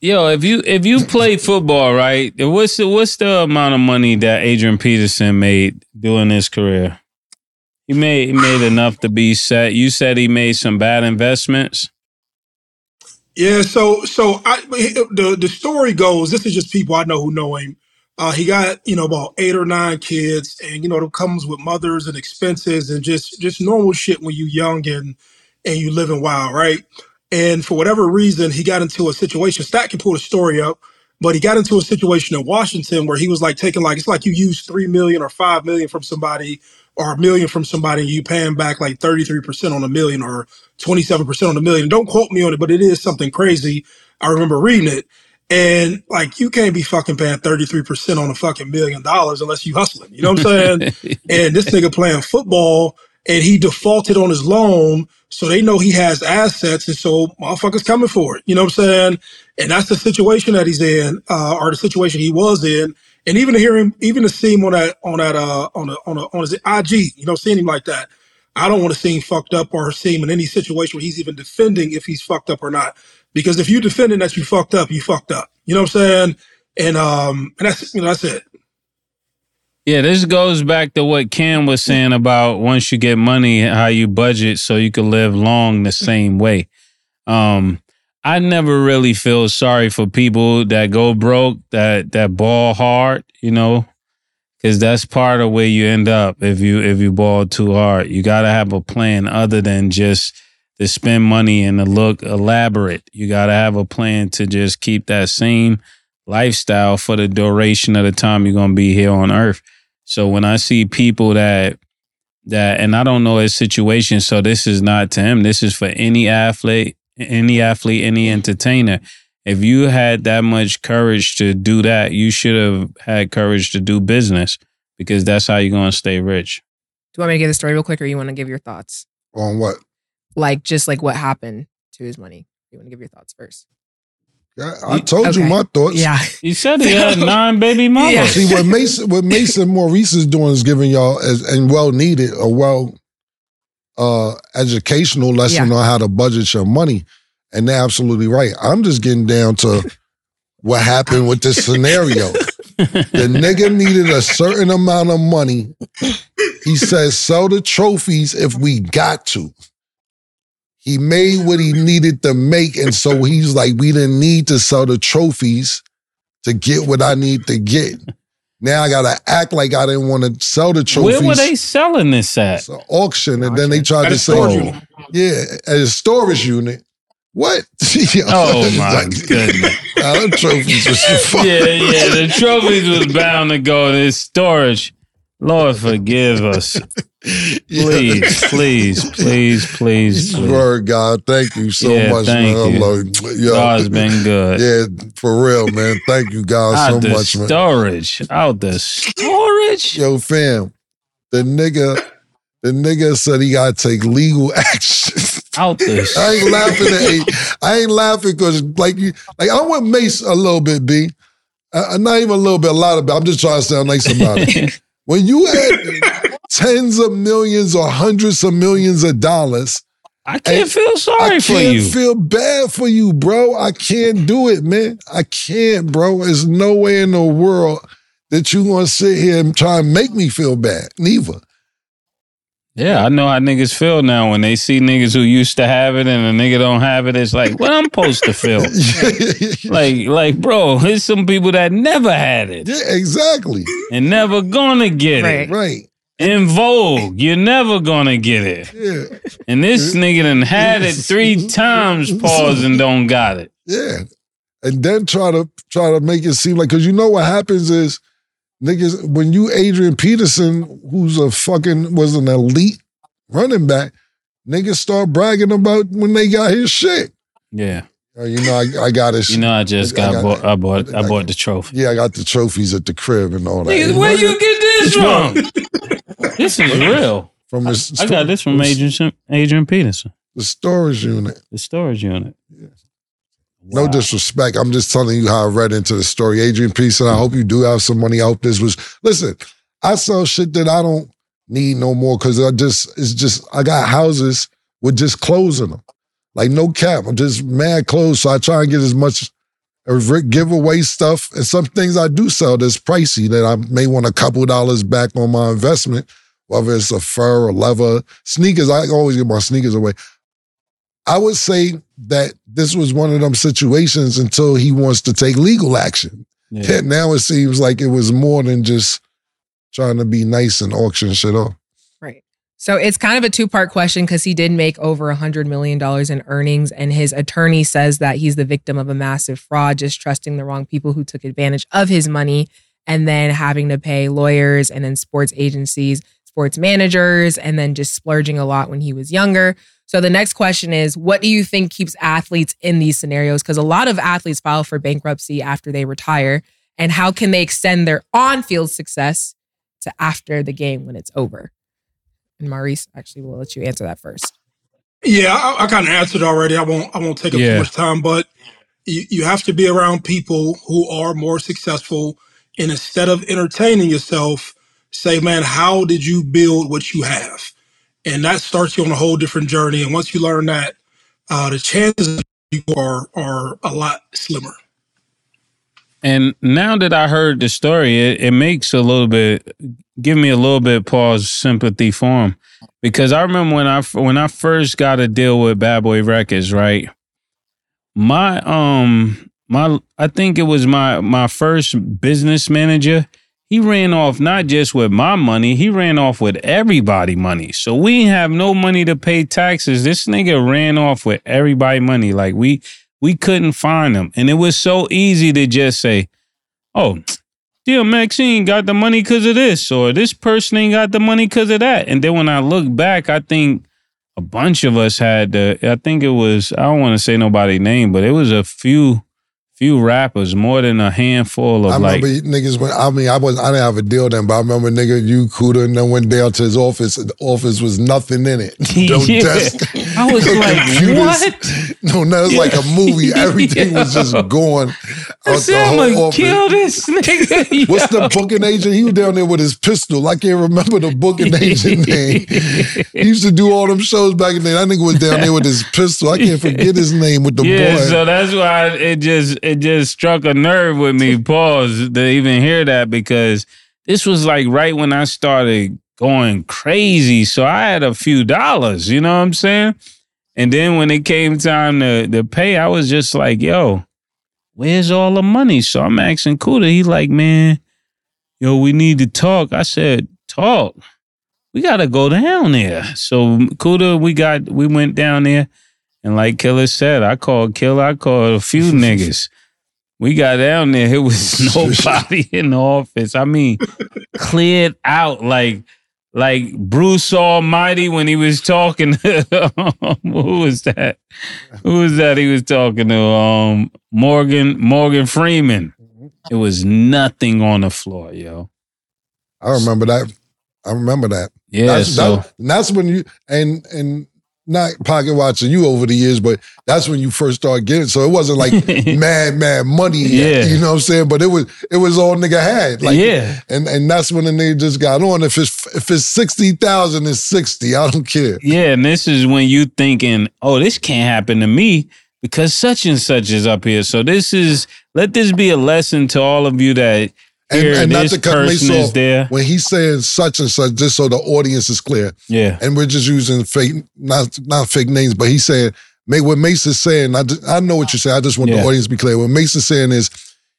Yo, if you if you play football, right? What's the what's the amount of money that Adrian Peterson made during his career? He made he made enough to be set. You said he made some bad investments. Yeah, so so I the the story goes. This is just people I know who know him. Uh, he got you know about eight or nine kids, and you know it comes with mothers and expenses and just just normal shit when you young and and you living wild, right? And for whatever reason, he got into a situation. Stat can pull the story up, but he got into a situation in Washington where he was like taking like it's like you use three million or five million from somebody or a million from somebody and you paying back like 33% on a million or 27% on a million. Don't quote me on it, but it is something crazy. I remember reading it. And like you can't be fucking paying 33% on a fucking million dollars unless you hustling. You know what I'm saying? and this nigga playing football and he defaulted on his loan. So they know he has assets. And so motherfuckers coming for it. You know what I'm saying? And that's the situation that he's in, uh, or the situation he was in. And even to hear him, even to see him on that, on that, uh, on a, on a, on his IG, you know, seeing him like that. I don't want to see him fucked up or see him in any situation where he's even defending if he's fucked up or not. Because if you're defending that you fucked up, you fucked up. You know what I'm saying? And um, and that's you know that's it. Yeah, this goes back to what Cam was saying about once you get money, how you budget so you can live long the same way. Um, I never really feel sorry for people that go broke, that that ball hard, you know, because that's part of where you end up if you if you ball too hard. You got to have a plan other than just to spend money and to look elaborate. You got to have a plan to just keep that same lifestyle for the duration of the time you're gonna be here on Earth. So when I see people that that, and I don't know his situation, so this is not to him. This is for any athlete, any athlete, any entertainer. If you had that much courage to do that, you should have had courage to do business because that's how you're gonna stay rich. Do you want me to give the story real quick, or you want to give your thoughts? On what? Like just like what happened to his money. You want to give your thoughts first? Yeah, I told you my thoughts. Yeah. you said he had nine baby Yeah. See what Mason what Mason Maurice is doing is giving y'all as, and well needed a well uh educational lesson on how to budget your money. And they're absolutely right. I'm just getting down to what happened with this scenario. The nigga needed a certain amount of money. He says, sell the trophies if we got to. He made what he needed to make. And so he's like, we didn't need to sell the trophies to get what I need to get. Now I gotta act like I didn't want to sell the trophies. Where were they selling this at? It's an auction, and then they tried At to a say, oh, unit. yeah, at a storage unit. What? Oh my like- goodness. Nah, them trophies was the fuck. Yeah, yeah. The trophies was bound to go in storage. Lord forgive us. Please, please, please, please, please. Word, God, thank you so Yeah, much, thank man. you. Lord, yo, God's been good. yeah, for real, man. Thank you, God, Out so much, man. storage. Out the storage. Yo, fam, the nigga, the nigga said he gotta take legal action. Out the I ain't laughing at I ain't laughing because like you like I want Mase a little bit, B. Uh, not even a little bit, a lot of it. I'm just trying to sound nice about it. when you had tens of millions or hundreds of millions of dollars, I can't feel sorry for you. I can't feel bad for you, bro. I can't do it, man. I can't, bro. There's no way in the world that you gonna sit here and try and make me feel bad. Neither. yeah, I know how niggas feel now when they see niggas who used to have it and a nigga don't have it. It's like, what I'm supposed to feel? like, like, bro, there's some people that never had it yeah, exactly. and never gonna get Right. it. Right. In Vogue, you're never gonna get it. Yeah. And this nigga done had it three times, pause and don't got it. Yeah. And then try to try to make it seem like because you know what happens is niggas when you Adrian Peterson, who's a fucking was an elite running back, niggas start bragging about when they got his shit. Yeah. Oh, you know, I, I got his You know, I just I got, got- bought, I bought I bought the trophy. yeah, I got the trophies at the crib and all that. Niggas, where you get this from? this is real. from his I got this from Adrian Adrian Peterson, the storage unit. the storage unit. Yes. No disrespect. I'm just telling you how I read into the story. Adrian Peterson, I hope you do have some money. I hope this was listen, I sell shit that I don't need no more because I just it's just I got houses with just clothes in them. Like no cap. I'm just mad clothes. So I try and get as much giveaway stuff. And some things I do sell that's pricey that I may want a couple dollars back on my investment, whether it's a fur or leather. Sneakers, I always give my sneakers away. I would say that this was one of them situations until he wants to take legal action. Yeah. Now it seems like it was more than just trying to be nice and auction shit off. So it's kind of a two part question because he did make over a $100 million in earnings, and his attorney says that he's the victim of a massive fraud, just trusting the wrong people who took advantage of his money and then having to pay lawyers and then sports agencies, sports managers, and then just splurging a lot when he was younger. So the next question is what do you think keeps athletes in these scenarios? Because a lot of athletes file for bankruptcy after they retire. And how can they extend their on field success to after the game when it's over? And Maurice, actually, will let you answer that first. Yeah, I, I kind of answered already. I won't. I won't take up Yeah. too much time, but you, you have to be around people who are more successful. And instead of entertaining yourself, say, "Man, how did you build what you have?" And that starts you on a whole different journey. And once you learn that, uh, the chances of you are are a lot slimmer. And now that I heard the story, it, it makes a little bit, give me a little bit pause sympathy for him, because I remember when I when I first got to deal with Bad Boy Records, right? My um my I think it was my my first business manager. He ran off not just with my money, he ran off with everybody money. So we have no money to pay taxes. This nigga ran off with everybody money. Like we we couldn't find him. And it was so easy to just say, "Oh, dear Maxine got the money because of this, or this person ain't got the money because of that." And then when I look back, I think a bunch of us had the, I think it was, I don't want to say nobody's name, but it was a few few rappers, more than a handful of I like. niggas went. I mean, I was I didn't have a deal then, but I remember nigga you Kuda and then went down to his office. The office was nothing in it. No Yeah. desk. I was no like, computers. what? No, no, it was like a movie. Everything was just going I said, I'm gonna office. kill this nigga. What's the booking agent? He was down there with his pistol. I can't remember the booking agent name. He used to do all them shows back in the day. That nigga was down there with his pistol. I can't forget his name with the yeah, boy. so that's why it just it just struck a nerve with me. Pause to even hear that because this was like right when I started going crazy. So I had a few dollars, you know what I'm saying? And then when it came time to, to pay, I was just like, yo, where's all the money? So I'm asking Kuda. He like, man, yo, we need to talk. I said, talk. We gotta go down there. So Kuda, we got we went down there. And like Killer said, I called Killer, I called a few niggas. We got down there, it was nobody in the office. I mean, cleared out like like Bruce Almighty when he was talking to who was that? Who was that he was talking to? Um Morgan Morgan Freeman. It was nothing on the floor, yo. I remember that. I remember that. Yeah, that's, so that- that's when you and and not pocket watching you over the years, but that's when you first started getting. So it wasn't like mad, mad money. Yeah. you know what I'm saying. But it was it was all nigga had. Like, yeah. and and that's when the nigga just got on. If it's if it's sixty thousand, it's sixty. I don't care. Yeah, and this is when you thinking, oh, this can't happen to me because such and such is up here. So this is let this be a lesson to all of you that And, here and not to cut is off there. when he's saying such and such, just so the audience is clear. Yeah, and we're just using fake, not not fake names, but he's saying, make what Mase is saying. I, just, I know what you're saying. I just want Yeah. the audience to be clear. What Mase is saying is,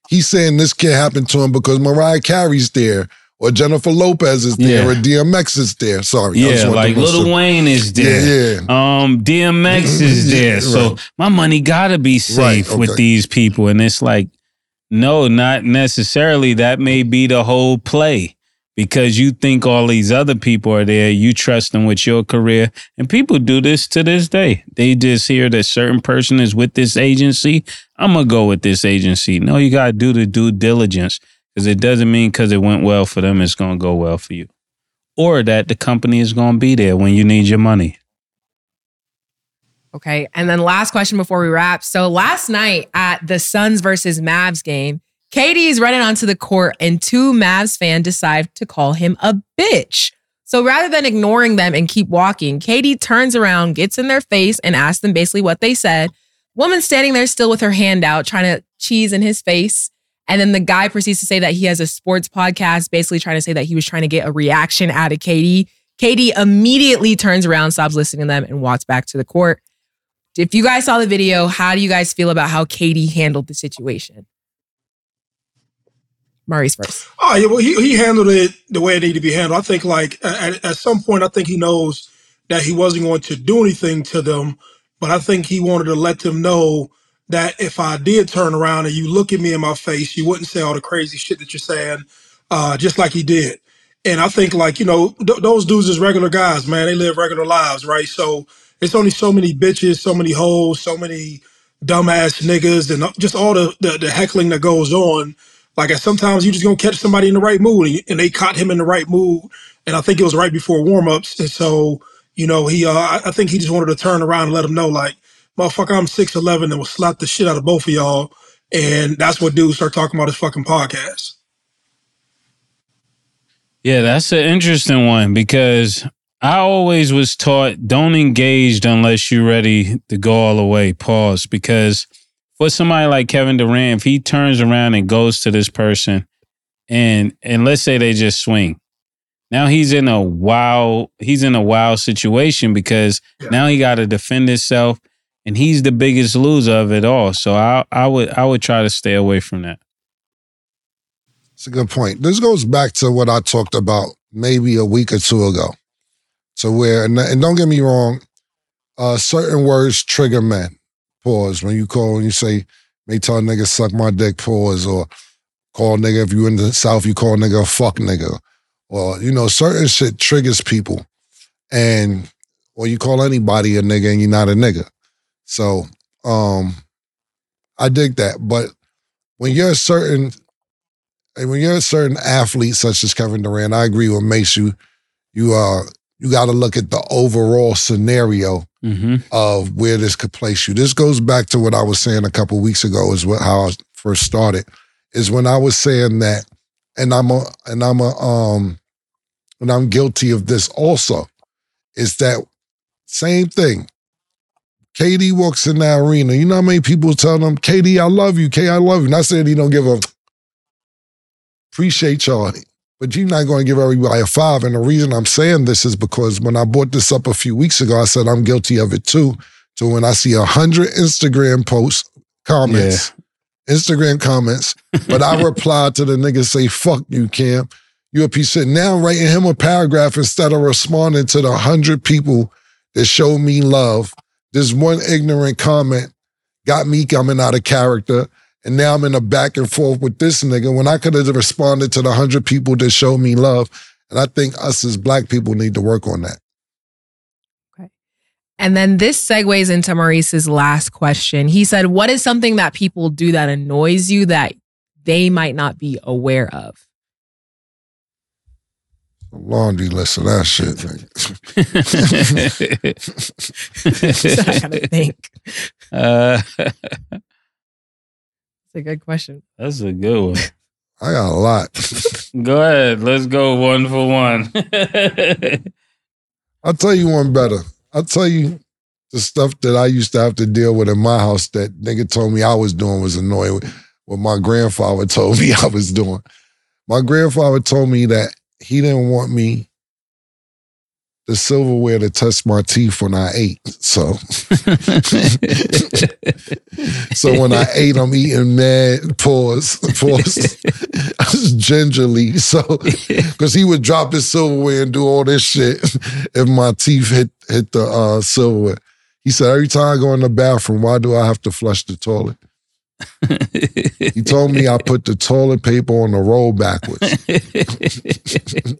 he's saying this can't happen to him because Mariah Carey's there, or Jennifer Lopez is there, Yeah. or DMX is there. Sorry, yeah, like Lil Wayne is there. Yeah, yeah. Um, DMX is there. So Right. my money gotta be safe Right, with these people. And it's like, no, not necessarily. That may be the whole play. Because you think all these other people are there, you trust them with your career. And people do this to this day. They just hear that certain person is with this agency. I'm gonna go with this agency. No, you gotta do the due diligence. Because it doesn't mean because it went well for them, it's gonna go well for you. Or that the company is gonna be there when you need your money. Okay. And then last question before we wrap. So last night at the Suns versus Mavs game, KD is running onto the court and two Mavs fans decide to call him a bitch. So rather than ignoring them and keep walking, KD turns around, gets in their face, and asks them basically what they said. Woman standing there still with her hand out, trying to cheese in his face. And then the guy proceeds to say that he has a sports podcast, basically trying to say that he was trying to get a reaction out of KD. KD immediately turns around, stops listening to them, and walks back to the court. If you guys saw the video, how do you guys feel about how KD handled the situation? Maurice first. Oh yeah, well he, he handled it the way it needed to be handled. I think like at, at some point, I think he knows that he wasn't going to do anything to them, but I think he wanted to let them know that if I did turn around and you look at me in my face, you wouldn't say all the crazy shit that you're saying, uh, just like he did. And I think like you know th- those dudes is regular guys, man. They live regular lives, right? So it's only so many bitches, so many hoes, so many dumbass niggas, and just all the the, the heckling that goes on. Like sometimes you just gonna catch somebody in the right mood, and, and they caught him in the right mood. And I think it was right before warmups, and so you know he, uh, I, I think he just wanted to turn around and let him know, like, motherfucker, I'm six eleven and will slap the shit out of both of y'all. And that's what dudes start talking about his fucking podcast. Yeah, that's an interesting one because I always was taught don't engage unless you're ready to go all the way. Pause. Because for somebody like Kevin Durant, if he turns around and goes to this person, and and let's say they just swing, now he's in a wow, he's in a wow situation because Yeah. now he got to defend himself, and he's the biggest loser of it all. So I I would I would try to stay away from that. It's a good point. This goes back to what I talked about maybe a week or two ago. So where and, don't get me wrong, uh, certain words trigger men. Pause. When you call and you say, may tell nigga suck my dick, pause, or call nigga if you in the South, you call nigga a fuck nigga. Or, you know, certain shit triggers people. And or you call anybody a nigga and you're not a nigga. So um I dig that. But when you're a certain when you're a certain athlete such as Kevin Durant, I agree with Mase. You you uh you got to look at the overall scenario Mm-hmm. of where this could place you. This goes back to what I was saying a couple weeks ago. Is what how I first started. Is when I was saying that, and I'm a and I'm a um, and I'm guilty of this also. Is that same thing? KD walks in the arena. You know how many people tell them, KD, I love you. K, I love you. Not saying he don't give a appreciate y'all, but you're not going to give everybody a five. And the reason I'm saying this is because when I brought this up a few weeks ago, I said I'm guilty of it too. So when I see a hundred Instagram posts, comments, Instagram comments, but I reply to the nigga say, fuck you, Cam. You a piece of now writing him a paragraph instead of responding to the hundred people that showed me love. This one ignorant comment got me coming out of character. And now I'm in a back and forth with this nigga when I could have responded to the hundred people that showed me love. And I think us as black people need to work on that. Okay. And then this segues into Maurice's last question. He said, What is something that people do that annoys you that they might not be aware of? Laundry list of that shit. nigga. I gotta think. uh, It's a good question. that's a good one. I got a lot. Go ahead. Let's go one for one. I'll tell you one better. I'll tell you the stuff that I used to have to deal with in my house that nigga told me I was doing was annoying. What my grandfather told me I was doing. My grandfather told me that he didn't want me the silverware to touch my teeth when I ate. So so when I ate, I'm eating mad pause, pause, gingerly. So because he would drop his silverware and do all this shit if my teeth hit hit the uh, silverware. He said, every time I go in the bathroom, why do I have to flush the toilet? He told me I put the toilet paper on the roll backwards.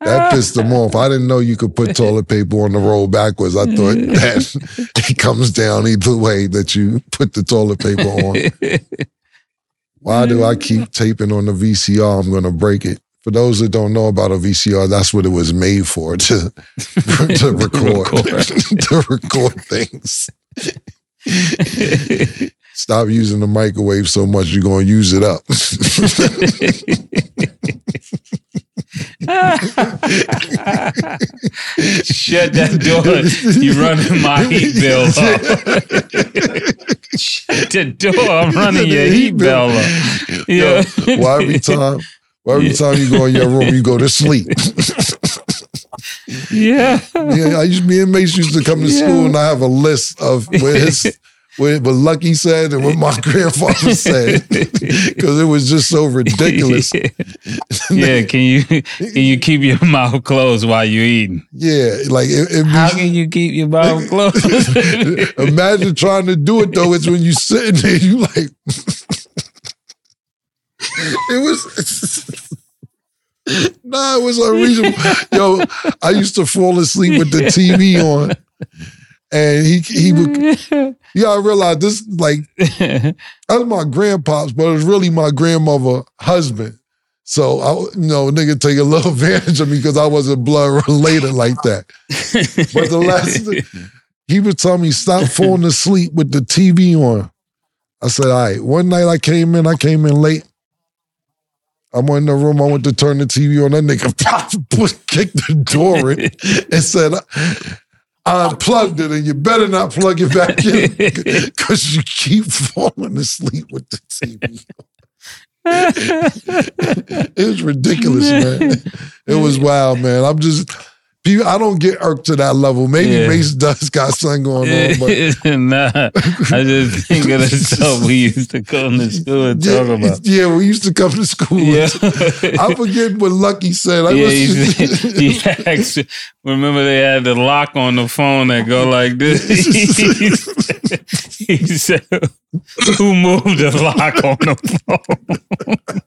That pissed him off. I didn't know you could put toilet paper on the roll backwards. I thought that it comes down either way that you put the toilet paper on. Why do I keep taping on the VCR? I'm going to break it. For those that don't know about a VCR, that's what it was made for to to record Record. to record things. Stop using the microwave so much, you're going to use it up. Shut that door. You're running my heat bill up. Shut the door. I'm running your heat bill up. Yo, Yeah. why every time, why every time you go in your room, you go to sleep? yeah. yeah, I used me and Mace used to come to Yeah. school and I have a list of where his what, what Lucky said and what my grandfather said because it was just so ridiculous. Yeah. Can you can you keep your mouth closed while you're eating? Yeah, like it, it How be- can you keep your mouth closed? Imagine trying to do it though. It's when you sitting there, you like. it was. nah, it was unreasonable. Yo, I used to fall asleep with the TV on, and he he would. You gotta realize this, like that's my grandpops, but it's really my grandmother husband. So I, you know, nigga take a little advantage of me because I wasn't blood related like that. But the last, he would tell me stop falling asleep with the TV on. I said, all right. One night I came in, I came in late. I'm in the room. I went to turn the TV on. That nigga pop, put, kicked the door in and said, I unplugged it, and you better not plug it back in because you keep falling asleep with the TV. it was ridiculous, man. It was wild, man. I'm just. People- I don't get irked to that level. Maybe Yeah. Mase does got something going on, but nah, I just think of the stuff we used to come to school and talk yeah, about. yeah, we used to come to school. Yeah. I forget what Lucky said. Like, yeah, what's- he, he asked, remember they had the lock on the phone that go like this. he said, "Who moved the lock on the phone?"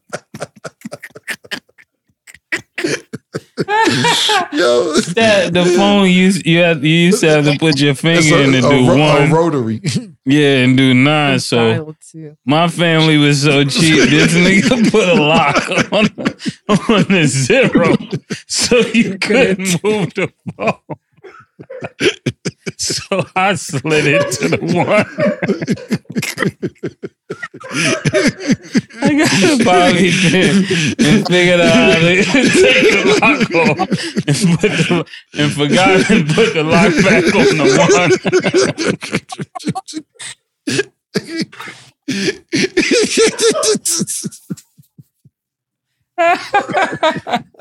Yo, That the phone you you had you used to have to put your it's finger in a, to a do ro- a one, rotary. yeah, and do nine. So my family was so cheap. This nigga put a lock on on the zero, so you couldn't move the phone. So I slid it to the one. I got a bobby pin and figured out how to take the lock off and, put the, and forgot and put the lock back on the one.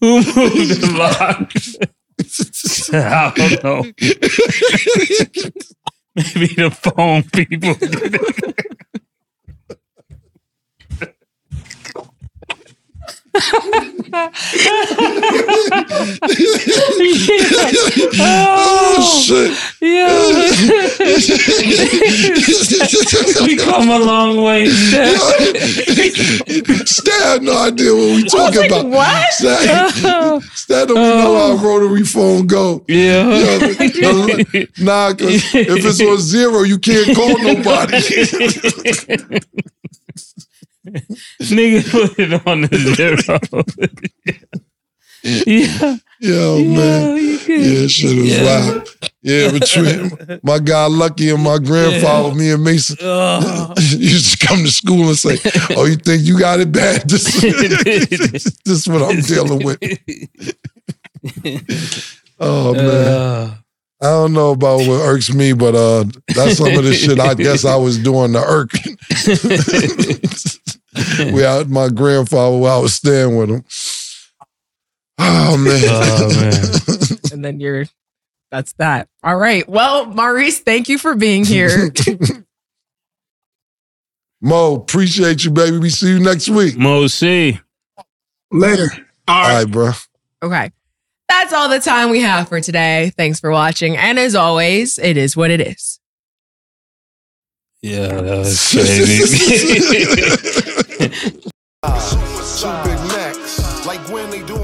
Who moved the lock? I don't know. Maybe the phone people. oh shit! Yeah. we come a long way. Steph. Stat no idea what we talking about. what? Stat, Stat don't even know oh. how oh. rotary phone go. Yeah. Yo, the- nah, because if it's on zero, you can't call nobody. Nigga put it on the zero. yeah. Yo, Yeah, man. Yeah, shit was Yeah. wild. Yeah, between my guy Lucky and my grandfather, me and Mason, Oh. used to come to school and say, "Oh, you think you got it bad? This, this is what I'm dealing with." Oh man, Uh, I don't know about what irks me, but uh, that's some of the shit I guess I was doing to irk. We out my grandfather while I was staying with him. Oh man. Oh, man. And then you're, that's that. All right. Well, Maurice, thank you for being here. Mo, appreciate you, baby. We see you next week. Mo see. Later. All All right. right, bro. okay. That's all the time we have for today. Thanks for watching. And as always, it is what it is. Yeah, that was crazy. Two Big Macs, like when they do